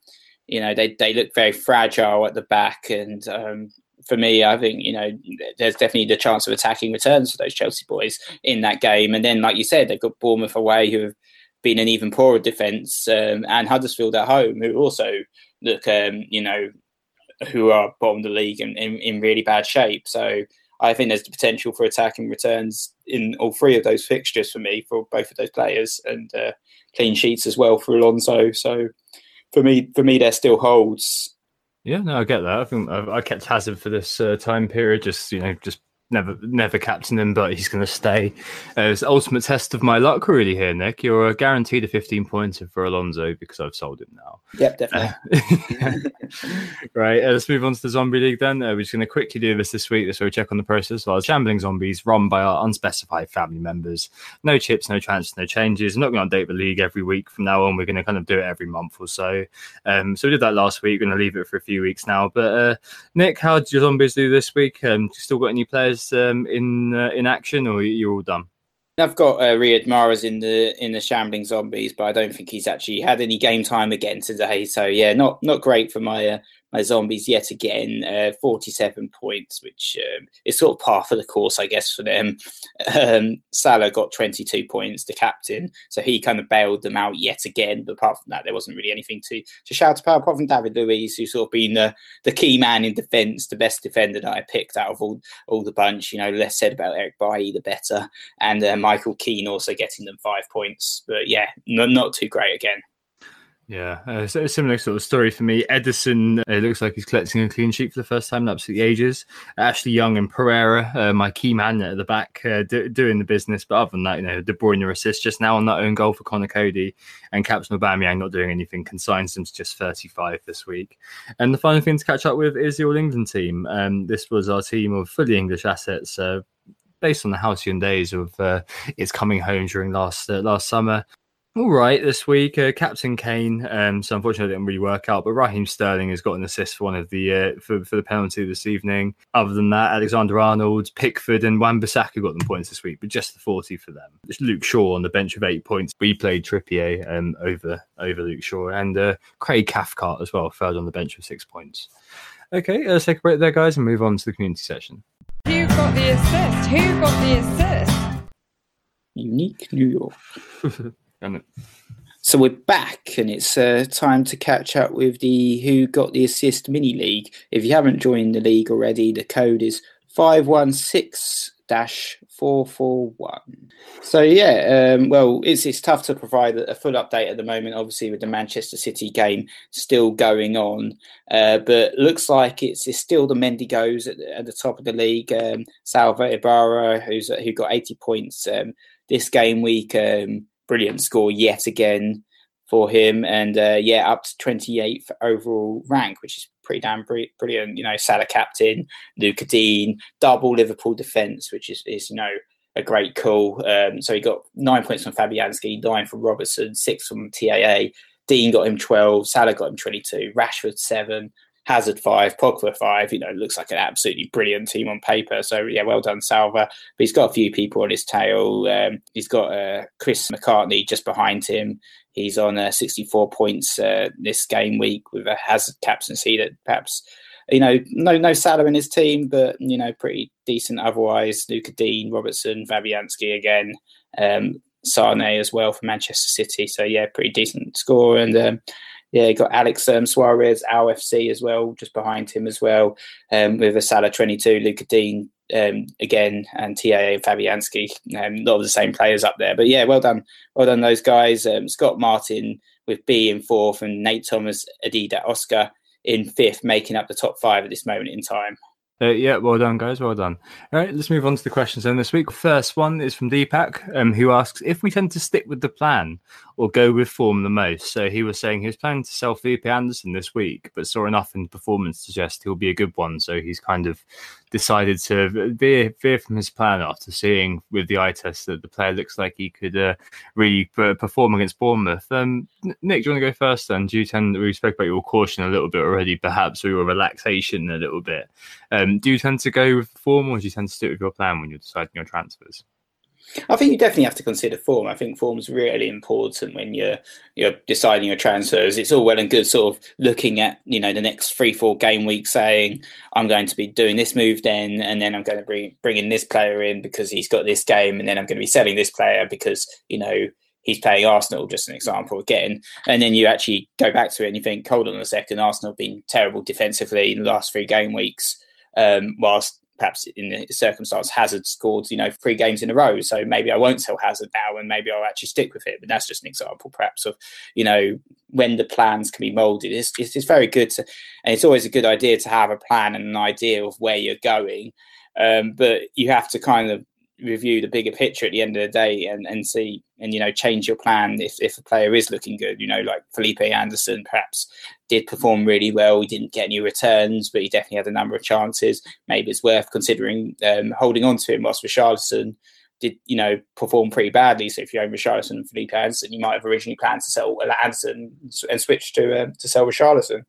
Speaker 3: you know, they, they look very fragile at the back. And um, for me, I think, you know, there's definitely the chance of attacking returns for those Chelsea boys in that game. And then, like you said, they've got Bournemouth away who have been an even poorer defence um, and Huddersfield at home who also look, um, you know, who are bottom of the league and in, really bad shape. So I think there's the potential for attacking returns in all three of those fixtures for me for both of those players and uh, clean sheets as well for Alonso. So for me, for me, there still holds.
Speaker 2: Yeah, no, I get that. I think I, I kept Hazard for this uh, time period, just you know, just never never captain him, but he's going to stay. Uh, it's ultimate test of my luck, really, here, Nick. You're guaranteed a 15 pointer for Alonso because I've sold him now.
Speaker 3: Yep, definitely.
Speaker 2: Uh, right, uh, let's move on to the Zombie League then. Uh, we're just going to quickly do this this week. So we check on the process. Well, shambling zombies run by our unspecified family members. No chips, no transfers, no changes. I'm not going to update the league every week from now on. We're going to kind of do it every month or so. Um, so we did that last week. We're going to leave it for a few weeks now. But uh, Nick, how did your zombies do this week? Um, still got any players um, in uh, in action, or you're all done?
Speaker 3: I've got uh, Riyad Mahrez in the in the shambling zombies, but I don't think he's actually had any game time again today. So yeah, not not great for my uh, my zombies yet again. Uh, 47 points, which um, is sort of par for the course, I guess, for them. Um, Salah got 22 points, the captain, so he kind of bailed them out yet again. But apart from that, there wasn't really anything to, to shout about, apart from David Luiz, who's sort of been the, the key man in defence, the best defender that I picked out of all, all the bunch. You know, less said about Eric Bailly, the better. And uh, Michael Keane also getting them five points. But yeah, no, not too great again.
Speaker 2: Yeah, uh, so similar sort of story for me. Ederson, uh, it looks like he's collecting a clean sheet for the first time in absolutely ages. Ashley Young and Pereira, uh, my key man at the back, uh, do, doing the business. But other than that, you know, De Bruyne assist just now on that own goal for Conor Coady, and Captain Aubameyang not doing anything consigns them to just 35 this week. And the final thing to catch up with is the All England team. Um, this was our team of fully English assets. Uh, based on the halcyon days of uh, its coming home during last uh, last summer. All right, this week, uh, Captain Kane. Um, so unfortunately, it didn't really work out. But Raheem Sterling has got an assist for one of the uh, for for the penalty this evening. Other than that, Alexander Arnold, Pickford, and Wan-Bissaka got them points this week, but just the forty for them. It's Luke Shaw on the bench of eight points. We played Trippier um, over over Luke Shaw, and uh, Craig Cathcart as well, third on the bench with six points. Okay, let's take a break there, guys, and move on to the community session.
Speaker 1: Who got the assist? Who got the assist?
Speaker 3: Unique New York. So we're back, and it's uh, time to catch up with the Who Got the Assist mini league. If you haven't joined the league already, the code is five one six dash four four one. So yeah, um, well, it's it's tough to provide a full update at the moment. Obviously, with the Manchester City game still going on, uh, but looks like it's, it's still the Mendigos at, at the top of the league. Um, Salva Ibarra, who's who got eighty points um, this game week. Um, brilliant score yet again for him. And uh, yeah, up to 28th overall rank, which is pretty damn brilliant. You know, Salah captain, Lucas Digne, double Liverpool defence, which is, is, you know, a great call. Um, so he got nine points from Fabianski, nine from Robertson, six from TAA. Digne got him 12, Salah got him 22, Rashford 7, Hazard 5, Pogba 5. You know, looks like an absolutely brilliant team on paper. So, yeah, well done, Salva. But he's got a few people on his tail. Um, he's got uh, Chris McCartney just behind him. He's on uh, 64 points uh, this game week with a Hazard captaincy that perhaps you know, no no Salah in his team, but you know, pretty decent otherwise. Lucas Digne, Robertson, Fabianski again. Um, Sane as well for Manchester City. So yeah, pretty decent score. And um, yeah, got Alex um, Suarez, FC as well, just behind him as well, um, with a Salah 22, Lucas Digne um, again, and TAA Fabianski. Um, a lot of the same players up there. But yeah, well done, well done those guys. Um, Scott Martin with B in fourth, and Nate Thomas, Adida Oscar in fifth, making up the top five at this moment in time.
Speaker 2: Uh, yeah, well done, guys. Well done. All right, let's move on to the questions then this week. First one is from Deepak, um, who asks if we tend to stick with the plan or go with form the most. So he was saying he was planning to sell Felipe Anderson this week, but saw enough in performance to suggest he'll be a good one. So he's kind of decided to veer, veer from his plan after seeing with the eye test that the player looks like he could uh, really perform against Bournemouth. Um, Nick, do you want to go first then? Do you tend, we spoke about your caution a little bit already, perhaps, or your relaxation a little bit. Um, do you tend to go with form or do you tend to stick with your plan when you're deciding your transfers?
Speaker 3: I think you definitely have to consider form. I think form's really important when you're you're deciding your transfers. It's all well and good sort of looking at you know the next three four game week, saying I'm going to be doing this move then, and then I'm going to bring bringing this player in because he's got this game, and then I'm going to be selling this player because you know he's playing Arsenal. Just an example again, and then you actually go back to it and you think, hold on a second, Arsenal been terrible defensively in the last three game weeks. Um, whilst perhaps in the circumstance Hazard scored, you know, three games in a row. So maybe I won't sell Hazard now and maybe I'll actually stick with it. But that's just an example perhaps of, you know, when the plans can be molded. It's, it's, it's very good to, and it's always a good idea to have a plan and an idea of where you're going. Um, but you have to kind of review the bigger picture at the end of the day and, and see and you know change your plan if, if a player is looking good. You know like Felipe Anderson perhaps did perform really well he didn't get any returns but he definitely had a number of chances. Maybe it's worth considering um, holding on to him whilst Richarlison did you know perform pretty badly. So if you own Richarlison and Felipe Anderson you might have originally planned to sell Anderson and switch to um, to sell Richarlison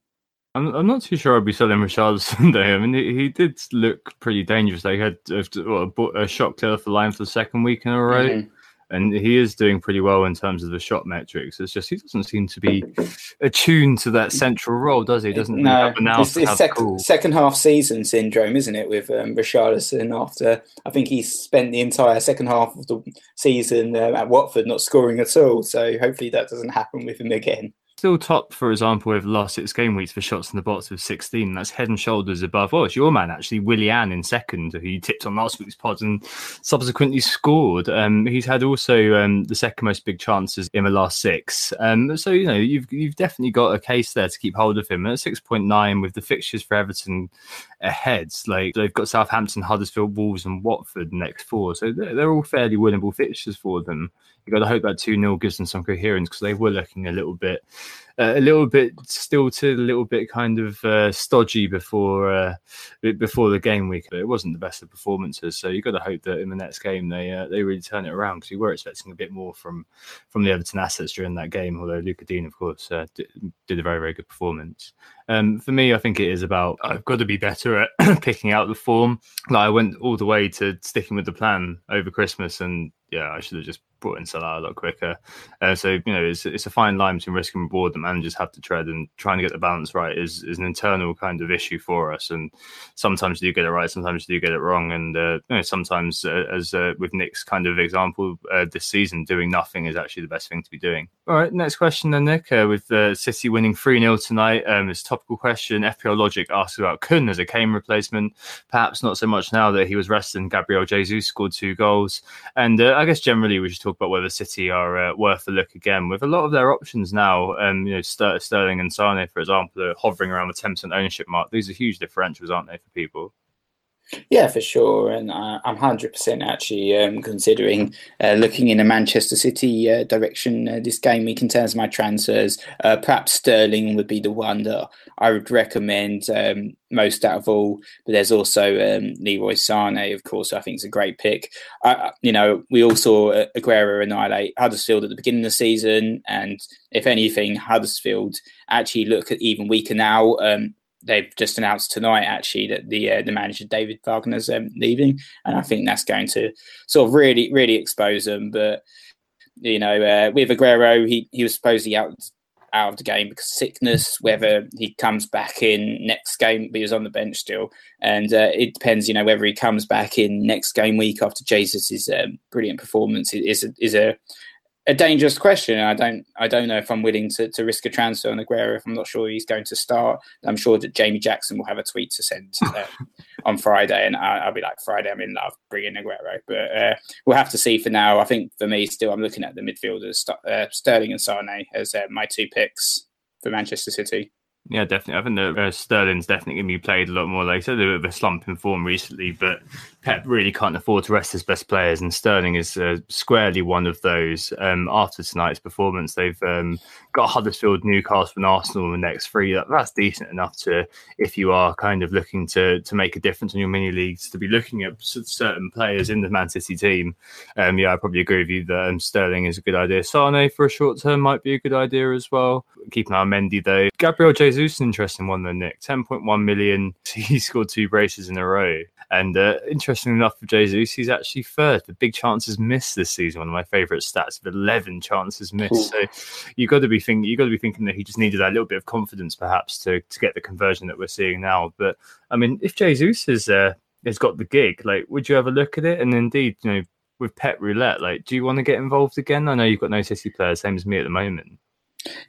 Speaker 2: I'm, I'm not too sure I'd be selling Richarlison though. I mean, he, he did look pretty dangerous. They had a, a, a shot clear off the line for the second week in a row. Mm-hmm. And he is doing pretty well in terms of the shot metrics. It's just he doesn't seem to be attuned to that central role, does he? Doesn't
Speaker 3: no, it's, it's sec- cool. second half season syndrome, isn't it? With um, Richarlison, after I think he spent the entire second half of the season uh, at Watford not scoring at all. So hopefully that doesn't happen with him again
Speaker 2: still top, for example, with last six game weeks for shots in the box with 16. That's head and shoulders above. Oh, it's your man, actually, Willian in second, who you tipped on last week's pod and subsequently scored. Um, he's had also um, the second most big chances in the last six. Um, so, you know, you've, you've definitely got a case there to keep hold of him. at 6.9 with the fixtures for Everton ahead, like they've got Southampton, Huddersfield, Wolves, and Watford next four. So they're, they're all fairly winnable fixtures for them got to hope that 2 0 gives them some coherence because they were looking a little bit uh, a little bit stilted, a little bit kind of uh, stodgy before uh, before the game week. But it wasn't the best of performances, so you've got to hope that in the next game they uh, they really turn it around because we were expecting a bit more from from the Everton assets during that game. Although Lucas Digne, of course, uh, did, did, a very very good performance. Um, for me, I think it is about I've got to be better at picking out the form. Like I went all the way to sticking with the plan over Christmas, and yeah, I should have just brought in Salah a lot quicker. Uh, so you know, it's it's a fine line between risk and reward that managers have to tread, and trying to get the balance right is is an internal kind of issue for us. And sometimes you do get it right, sometimes you do get it wrong, and uh, you know, sometimes uh, as uh, with Nick's kind of example uh, this season, doing nothing is actually the best thing to be doing. All right, next question then, Nick. Uh, with City winning three 0 tonight, um, it's topical question. FPL Logic asks about Kun as a Kane replacement. Perhaps not so much now that he was rested and Gabriel Jesus scored two goals. And I guess generally we should talk about whether City are uh, worth a look again with a lot of their options now. Um, you know, Sterling and Sane, for example, are hovering around the ten percent ownership mark. These are huge differentials, aren't they, for people?
Speaker 3: Yeah, for sure, and uh, I'm hundred percent actually um, considering uh, looking in a Manchester City uh, direction uh, this game week in terms of my transfers. Uh, perhaps Sterling would be the one that I would recommend um, most out of all. But there's also um, Leroy Sane, of course. I think is a great pick. you know, we all saw uh, Aguero annihilate Huddersfield at the beginning of the season, and if anything, Huddersfield actually look at even weaker now. Um, they've just announced tonight actually that the uh, the manager David Wagner's um, leaving, and I think that's going to sort of really really expose them. But you know, uh, with Aguero, he he was supposedly out out of the game because sickness. Whether he comes back in next game, he was on the bench still, and uh, it depends. You know, whether he comes back in next game week after Jesus's um, brilliant performance is a, is a a dangerous question. I don't I don't know if I'm willing to, to risk a transfer on Aguero if I'm not sure he's going to start. I'm sure that Jamie Jackson will have a tweet to send uh, on Friday, and I, will be like, Friday, I'm in love, bring in Aguero. But uh, we'll have to see for now. I think for me, still, I'm looking at the midfielders, uh, Sterling and Sane as uh, my two picks for Manchester City.
Speaker 2: Yeah, definitely. I think that uh, Sterling's definitely going to be played a lot more later. A bit of a slump in form recently, but Pep really can't afford to rest his best players, and Sterling is uh, squarely one of those. Um, after tonight's performance, they've um, got Huddersfield, Newcastle, and Arsenal in the next three. That's decent enough to, if you are kind of looking to to make a difference in your mini leagues, to be looking at certain players in the Man City team. Um, yeah, I probably agree with you that um, Sterling is a good idea. Sane for a short term might be a good idea as well. Keep an eye on Mendy though. Gabriel Jesus, an interesting one though. Nick, ten point one million. He scored two braces in a row. And uh, interestingly enough, for Jesus, he's actually third for big chances missed this season. One of my favourite stats of eleven chances missed. Cool. So you got to be thinking, you got to be thinking that he just needed that little bit of confidence, perhaps, to to get the conversion that we're seeing now. But I mean, if Jesus has uh, has got the gig, like, would you have a look at it? And indeed, you know, with Pep Roulette, like, do you want to get involved again? I know you've got no City players, same as me at the moment.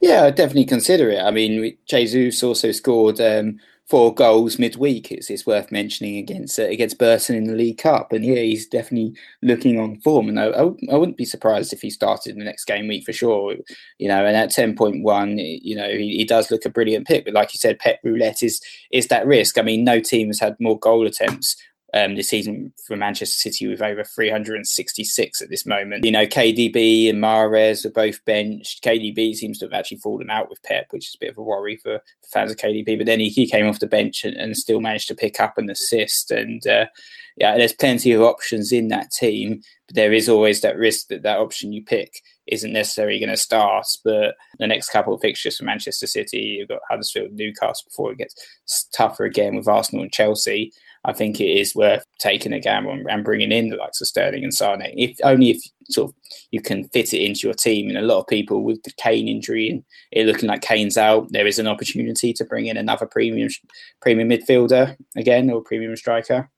Speaker 3: Yeah, I'd definitely consider it. I mean, Jesus also scored um, four goals midweek. It's, it's worth mentioning against uh, against Burton in the League Cup, and yeah, he's definitely looking on form. And I, wouldn't be surprised if he started in the next game week for sure. You know, and at ten point one, you know, he, he, does look a brilliant pick. But like you said, Pep Roulette is is that risk. I mean, no team has had more goal attempts um, this season for Manchester City with over 366 at this moment. You know, KDB and Mahrez are both benched. KDB seems to have actually fallen out with Pep, which is a bit of a worry for, for fans of KDB. But then he, he came off the bench and, and, still managed to pick up an assist. And uh, yeah, there's plenty of options in that team, but there is always that risk that that option you pick isn't necessarily going to start. But the next couple of fixtures for Manchester City, you've got Huddersfield, Newcastle before it gets tougher again with Arsenal and Chelsea. I think it is worth taking a gamble and, bringing in the likes of Sterling and Sane. If only if sort of you can fit it into your team. And a lot of people with the Kane injury and it looking like Kane's out, there is an opportunity to bring in another premium premium midfielder again or premium striker.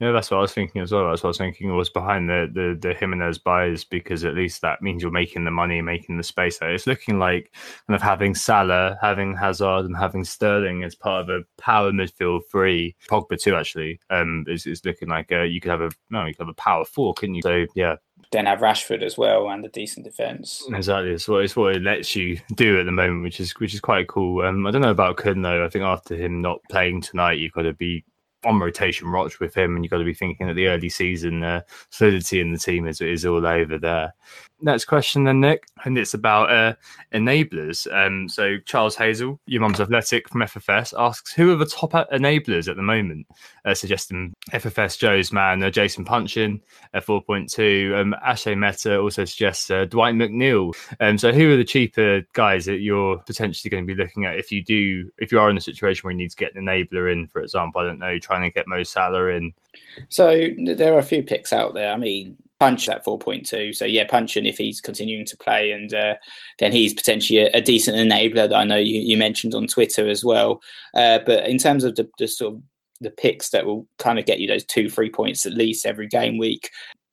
Speaker 2: Yeah, that's what I was thinking as well. That's what I was thinking was behind the the, the Jimenez buys because at least that means you're making the money, making the space. It's looking like kind of having Salah, having Hazard, and having Sterling as part of a power midfield three. Pogba too, actually, um, is, is looking like uh, you could have a no, you could have a power four, couldn't you? So yeah,
Speaker 3: then have Rashford as well and a decent defence.
Speaker 2: Exactly, it's what it's what it lets you do at the moment, which is which is quite cool. Um, I don't know about Kun though. I think after him not playing tonight, you've got to be on rotation watch with him, and you've got to be thinking that the early season uh, solidity in the team is is all over there. Next question then, Nick, and it's about uh, enablers. Um, so Charles Hazel, your mum's athletic from FFS, asks who are the top enablers at the moment, uh, suggesting FFS Joe's man, uh, Jason Puncheon at 4.2. Um, Ashley Meta also suggests uh, Dwight McNeil. Um, so who are the cheaper guys that you're potentially going to be looking at if you do, if you are in a situation where you need to get an enabler in, for example, I don't know, trying to get Mo Salah in?
Speaker 3: So there are a few picks out there. I mean, Punch at 4.2. So yeah, Puncheon if he's continuing to play, and uh, then he's potentially a, a, decent enabler that I know you, you mentioned on Twitter as well. Uh, but in terms of the, the, sort of the picks that will kind of get you those two, three points at least every game week,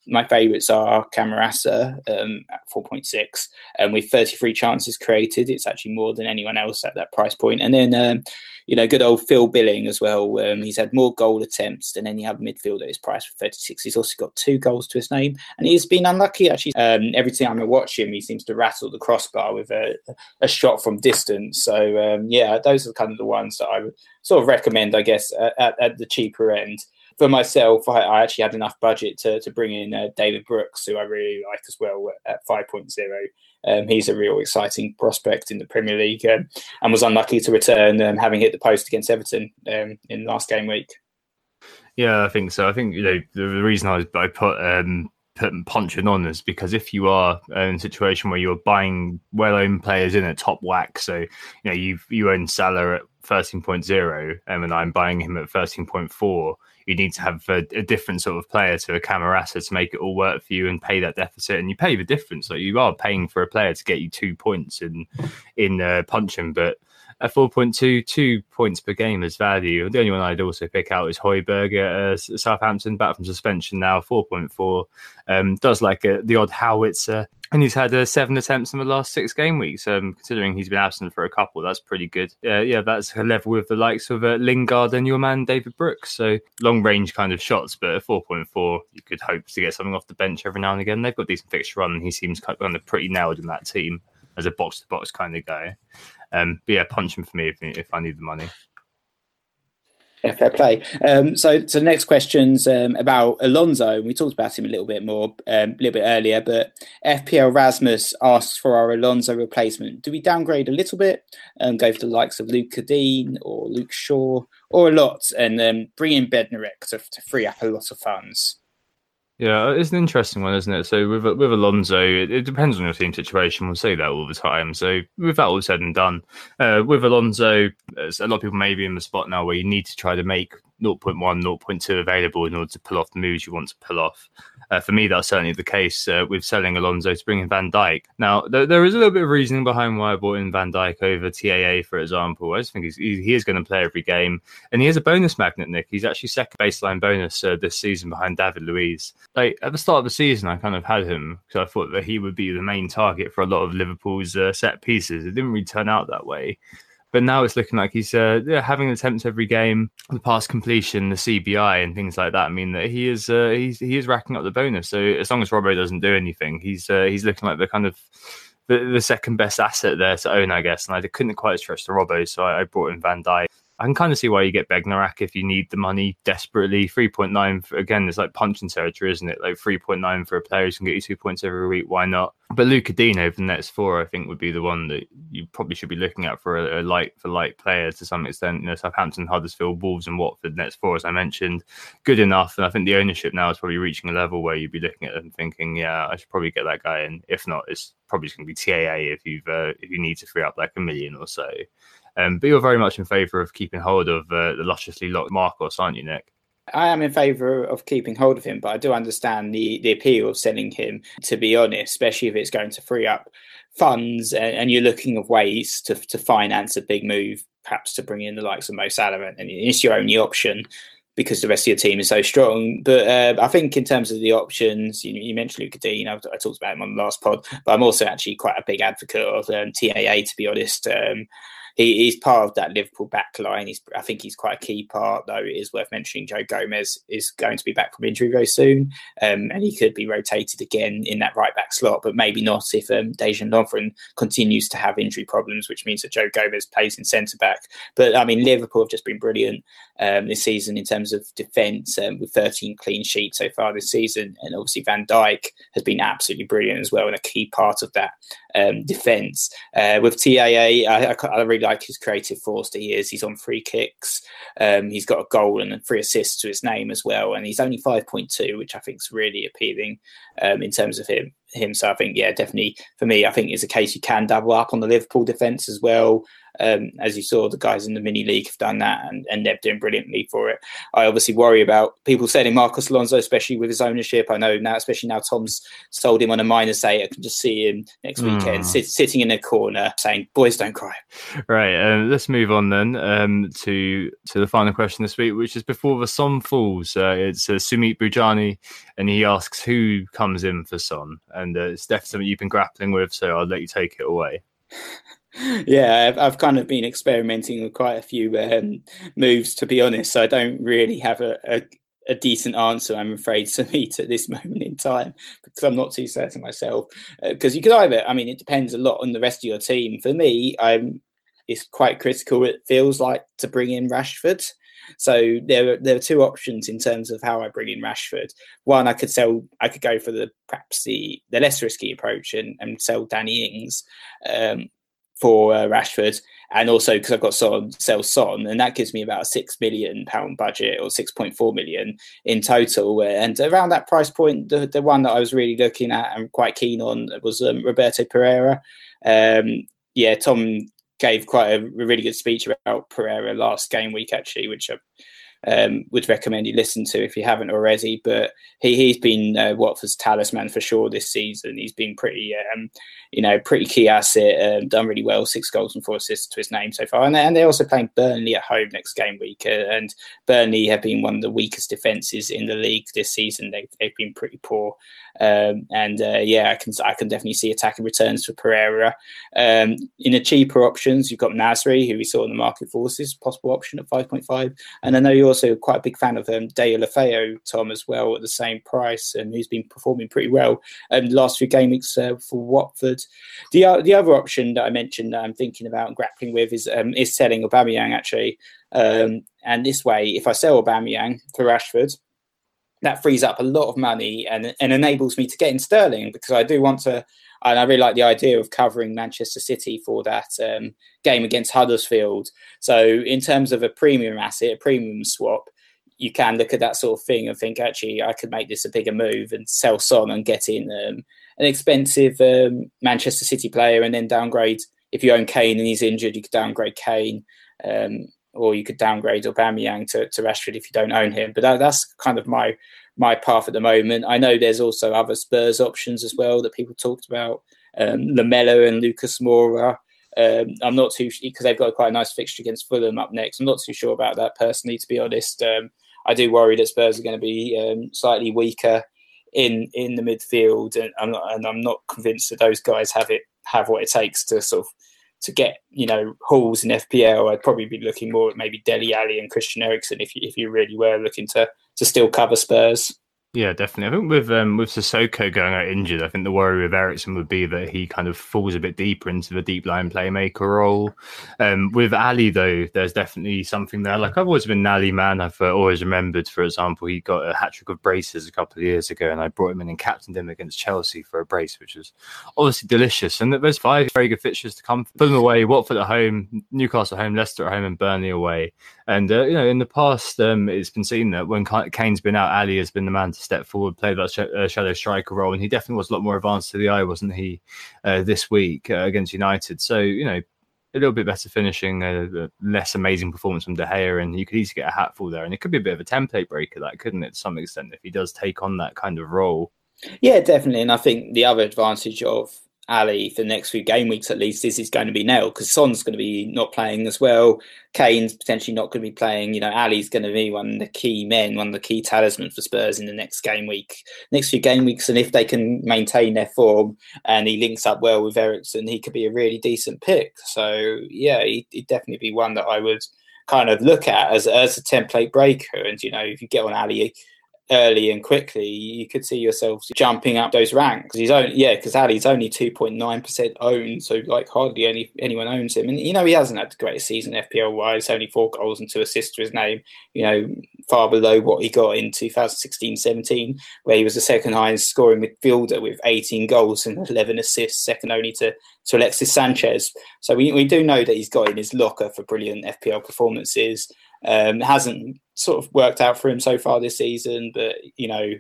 Speaker 3: my favourites are Camarasa um, at 4.6, and with 33 chances created, it's actually more than anyone else at that price point. And then, um, you know, good old Phil Billing as well. Um, he's had more goal attempts than any other midfielder at his price for 36. He's also got two goals to his name, and he's been unlucky actually. Um, every time I watch him, he seems to rattle the crossbar with a, a shot from distance. So um, yeah, those are kind of the ones that I would sort of recommend, I guess, at, at the cheaper end. For myself, I, I, actually had enough budget to, to bring in uh, David Brooks, who I really like as well at 5.0. Um, he's a real exciting prospect in the Premier League um, and was unlucky to return, um, having hit the post against Everton um, in last game week.
Speaker 2: Yeah, I think so. I think you know the, reason I, I put um, Puncheon on is because if you are in a situation where you're buying well-owned players in at top whack, so you know you you own Salah at 13.0 um, and I'm buying him at 13.4, you need to have a, a, different sort of player to a Camarasa to make it all work for you and pay that deficit. And you pay the difference. Like you are paying for a player to get you two points in in uh, Puncheon, but at 4.2, two points per game as value. The only one I'd also pick out is Højbjerg at uh, Southampton, back from suspension now, 4.4. Um, does like a, the odd howitzer. And he's had uh, seven attempts in the last six game weeks. Um, considering he's been absent for a couple, that's pretty good. Uh, yeah, that's a level with the likes of uh, Lingard and your man David Brooks. So long range kind of shots, but at 4.4, you could hope to get something off the bench every now and again. They've got decent fixture run, and he seems kind of pretty nailed in that team as a box to box kind of guy. Um, but yeah, punch him for me if, if I need the money.
Speaker 3: Yeah, fair play. Um, so, so next question's um, about Alonso. We talked about him a little bit more um, a little bit earlier, but FPL Rasmus asks for our Alonso replacement. Do we downgrade a little bit and go for the likes of Luke Digne or Luke Shaw or a lot and um, bring in Bednarek to, to free up a lot of funds?
Speaker 2: Yeah, it's an interesting one, isn't it? So with with Alonso, it, it, depends on your team situation. We'll say that all the time. So with that all said and done, uh, with Alonso, a lot of people may be in the spot now where you need to try to make 0.1, 0.2 available in order to pull off the moves you want to pull off. Uh, for me, that's certainly the case uh, with selling Alonso to bring in Van Dijk. Now, th- there is a little bit of reasoning behind why I bought in Van Dijk over TAA, for example. I just think he's, he, is going to play every game, and he is a bonus magnet, Nick. He's actually second baseline bonus uh, this season behind David Luiz. Like at the start of the season, I kind of had him because I thought that he would be the main target for a lot of Liverpool's uh, set pieces. It didn't really turn out that way. But now it's looking like he's uh, yeah, having attempts every game, the pass completion, the CBI, and things like that. I mean, that he is uh, he's he is racking up the bonus. So as long as Robbo doesn't do anything, he's uh, he's looking like the kind of the, the, second best asset there to own, I guess. And I couldn't quite stretch the Robbo, so I, I brought in Van Dijk. I can kind of see why you get Bednarek if you need the money desperately. 3.9, for, again, it's like Puncheon territory, isn't it? Like 3.9 for a player who can get you two points every week. Why not? But Lucas Digne over the next four, I think, would be the one that you probably should be looking at for a, a light for light player to some extent. You know, Southampton, Huddersfield, Wolves, and Watford next four, as I mentioned, good enough. And I think the ownership now is probably reaching a level where you'd be looking at them thinking, yeah, I should probably get that guy in. If not, it's probably going to be TAA if you've uh, if you need to free up like a million or so. Um, but you're very much in favour of keeping hold of uh, the lusciously locked Marcos, aren't you, Nick?
Speaker 3: I am in favour of keeping hold of him, but I do understand the, the appeal of selling him, to be honest, especially if it's going to free up funds and, and you're looking of ways to, to finance a big move, perhaps to bring in the likes of Mo Salah, and it's your only option because the rest of your team is so strong. But uh, I think in terms of the options, you, you mentioned Lucas Digne. I, I, talked about him on the last pod, but I'm also actually quite a big advocate of um, TAA, to be honest. Um, he, he's part of that Liverpool backline. He's, I think he's quite a key part, though. It is worth mentioning Joe Gomez is going to be back from injury very soon, um, and he could be rotated again in that right back slot, but maybe not if um, Dejan Lovren continues to have injury problems, which means that Joe Gomez plays in centre back. But I mean, Liverpool have just been brilliant um, this season in terms of defence, um, with 13 clean sheets so far this season, and obviously Van Dijk has been absolutely brilliant as well, and a key part of that um, defence. Uh, with TAA, I, I, really like his creative force that he is. He's on free kicks. Um, he's got a goal and three assists to his name as well, and he's only five point two, which I think is really appealing um, in terms of him. Him, so I think, yeah, definitely for me, I think it's a case you can double up on the Liverpool defence as well. Um, as you saw, the guys in the mini league have done that, and, and they're doing brilliantly for it. I obviously worry about people selling Marcos Alonso, especially with his ownership. I know now, especially now Tom's sold him on a minus eight. I can just see him next mm. weekend sit, sitting in a corner saying, "Boys, don't cry."
Speaker 2: Right. Um, let's move on then um, to to the final question this week, which is before the Son falls. Uh, it's uh, Sumit Bujani, and he asks who comes in for Son, and uh, it's definitely something you've been grappling with. So I'll let you take it away.
Speaker 3: yeah, I've, I've, kind of been experimenting with quite a few um, moves, to be honest. So I don't really have a, a, a, decent answer, I'm afraid, to meet at this moment in time because I'm not too certain myself. Because uh, you could either, I mean, it depends a lot on the rest of your team. For me, I'm it's quite critical. It feels like to bring in Rashford. So there, there are two options in terms of how I bring in Rashford. One, I could sell, I could go for the perhaps the the less risky approach and, and sell Danny Ings um, for uh, Rashford, and also because I've got Son, sell Son, and that gives me about a six million pound budget or six point four million in total. And around that price point, the, the one that I was really looking at and quite keen on was um, Roberto Pereira. Um, yeah, Tom gave quite a really good speech about Pereira last game week, actually, which I um, would recommend you listen to if you haven't already. But he he's been uh, Watford's talisman for sure this season. He's been pretty, um, you know, pretty key asset. Um, done really well, six goals and four assists to his name so far. And, and they're also playing Burnley at home next game week. Uh, and Burnley have been one of the weakest defenses in the league this season. They've they've been pretty poor. Um, and uh, yeah, I can I can definitely see attacking returns for Pereira. Um, in the cheaper options, you've got Nasri, who we saw in the market forces, possible option at 5.5. And I know you're also quite a big fan of um, Deulofeu, Tom, as well, at the same price, and who's been performing pretty well the last few game weeks uh, for Watford. The, uh, the other option that I mentioned that I'm thinking about and grappling with is, um, is selling Aubameyang, actually. Um, and this way, if I sell Aubameyang for Rashford, that frees up a lot of money and, and enables me to get in sterling because I do want to. And I really like the idea of covering Manchester City for that um, game against Huddersfield. So, in terms of a premium asset, a premium swap, you can look at that sort of thing and think, actually, I could make this a bigger move and sell Son and get in um, an expensive um, Manchester City player and then downgrade. If you own Kane and he's injured, you could downgrade Kane. Um, or you could downgrade Aubameyang to, to Rashford if you don't own him. But that, that's kind of my my path at the moment. I know there's also other Spurs options as well that people talked about, um, Lamela and Lucas Moura. Um, I'm not too sure because they've got quite a nice fixture against Fulham up next. I'm not too sure about that personally, to be honest. Um, I do worry that Spurs are going to be um, slightly weaker in in the midfield, and I'm not, and I'm not convinced that those guys have it have what it takes to sort of to get you know hauls in FPL, I'd probably be looking more at maybe Dele Alli and Christian Eriksen if you, if you really were looking to to still cover Spurs.
Speaker 2: Yeah, definitely. I think with um, with Sissoko going out injured, I think the worry with Eriksen would be that he kind of falls a bit deeper into the deep line playmaker role. Um, with Alli, though, there's definitely something there. Like I've always been an Alli man. I've uh, always remembered, for example, he got a hat trick of braces a couple of years ago, and I brought him in and captained him against Chelsea for a brace, which was obviously delicious. And there's five very good fixtures to come. Them away. Watford at home, Newcastle at home, Leicester at home, and Burnley away. And uh, you know, in the past, um, it's been seen that when Kane's been out, Alli has been the man to step forward, play that sh- uh, shadow striker role, and he definitely was a lot more advanced to the eye, wasn't he, uh, this week uh, against United? So you know, a little bit better finishing, a less amazing performance from De Gea, and you could easily get a hatful there. And it could be a bit of a template breaker, that couldn't it, to some extent, if he does take on that kind of role.
Speaker 3: Yeah, definitely. And I think the other advantage of Alli for the next few game weeks at least this is going to be nailed because Son's going to be not playing as well. Kane's potentially not going to be playing. You know, Alli's going to be one of the key men, one of the key talismans for Spurs in the next game week, next few game weeks. And if they can maintain their form and he links up well with Eriksen, he could be a really decent pick. So yeah, he'd, he'd definitely be one that I would kind of look at as as a template breaker. And you know, if you get on Alli early and quickly, you could see yourself jumping up those ranks. He's only yeah, because Alli's only two point nine percent owned, so like hardly any anyone owns him. And you know he hasn't had the greatest season FPL wise, only four goals and two assists to his name. You know far below what he got in 2016-17, where he was the second highest scoring midfielder with 18 goals and 11 assists, second only to to Alexis Sanchez. So we, we do know that he's got in his locker for brilliant FPL performances. Um, hasn't sort of worked out for him so far this season, but you know,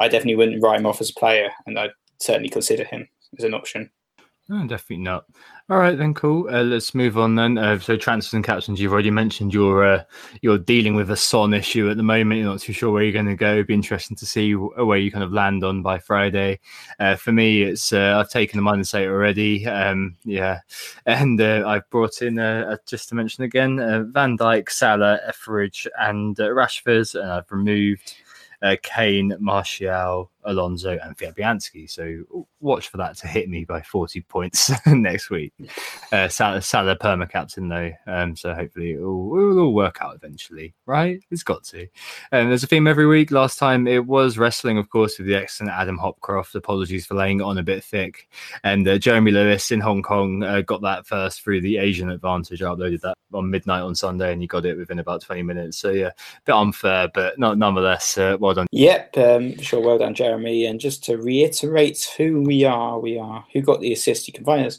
Speaker 3: I definitely wouldn't write him off as a player, and I'd certainly consider him as an option.
Speaker 2: No, definitely not. All right, then, cool. Uh, let's move on then. Uh, so, transfers and captains. You've already mentioned you're uh, you're dealing with a Son issue at the moment. You're not too sure where you're going to go. It'd be interesting to see where you kind of land on by Friday. Uh, for me, it's uh, I've taken the minus eight already. Um, yeah, and uh, I've brought in just to mention again Van Dijk, Salah, Etheridge, and Rashford, and I've removed uh, Kane, Martial, Alonso, and Fabianski. So watch for that to hit me by 40 points next week. Uh, Salah, Salah perma captain though, um, so hopefully it will, all work out eventually, right? It's got to. Um, there's a theme every week. Last time it was wrestling, of course, with the excellent Adam Hopcroft. Apologies for laying it on a bit thick. And uh, Jeremy Lewis in Hong Kong uh, got that first through the Asian advantage. I uploaded that on midnight on Sunday, and you got it within about 20 minutes. So yeah, a bit unfair, but not nonetheless, uh, well done.
Speaker 3: Yep, um, sure, well done, Jeremy. And just to reiterate who we are, we are who got the assist. You can find us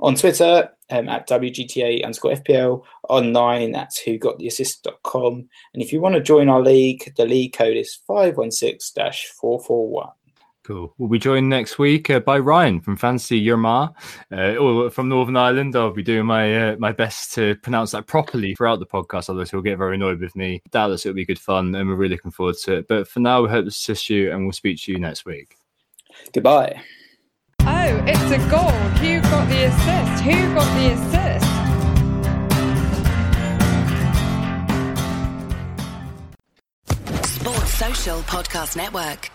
Speaker 3: on Twitter um, at WGTA underscore FPL, online at who got the assist.com. And if you want to join our league, the league code is 516 441.
Speaker 2: Cool. We'll be joined next week uh, by Ryan from Fancy Yerma, uh, from Northern Ireland. I'll be doing my uh, my best to pronounce that properly throughout the podcast, otherwise he'll get very annoyed with me. Doubtless it'll be good fun, and we're really looking forward to it. But for now, we hope to assist you, and we'll speak to you next week.
Speaker 3: Goodbye.
Speaker 1: Oh, it's a goal. Who got the assist? Who got the assist?
Speaker 4: Sports Social Podcast Network.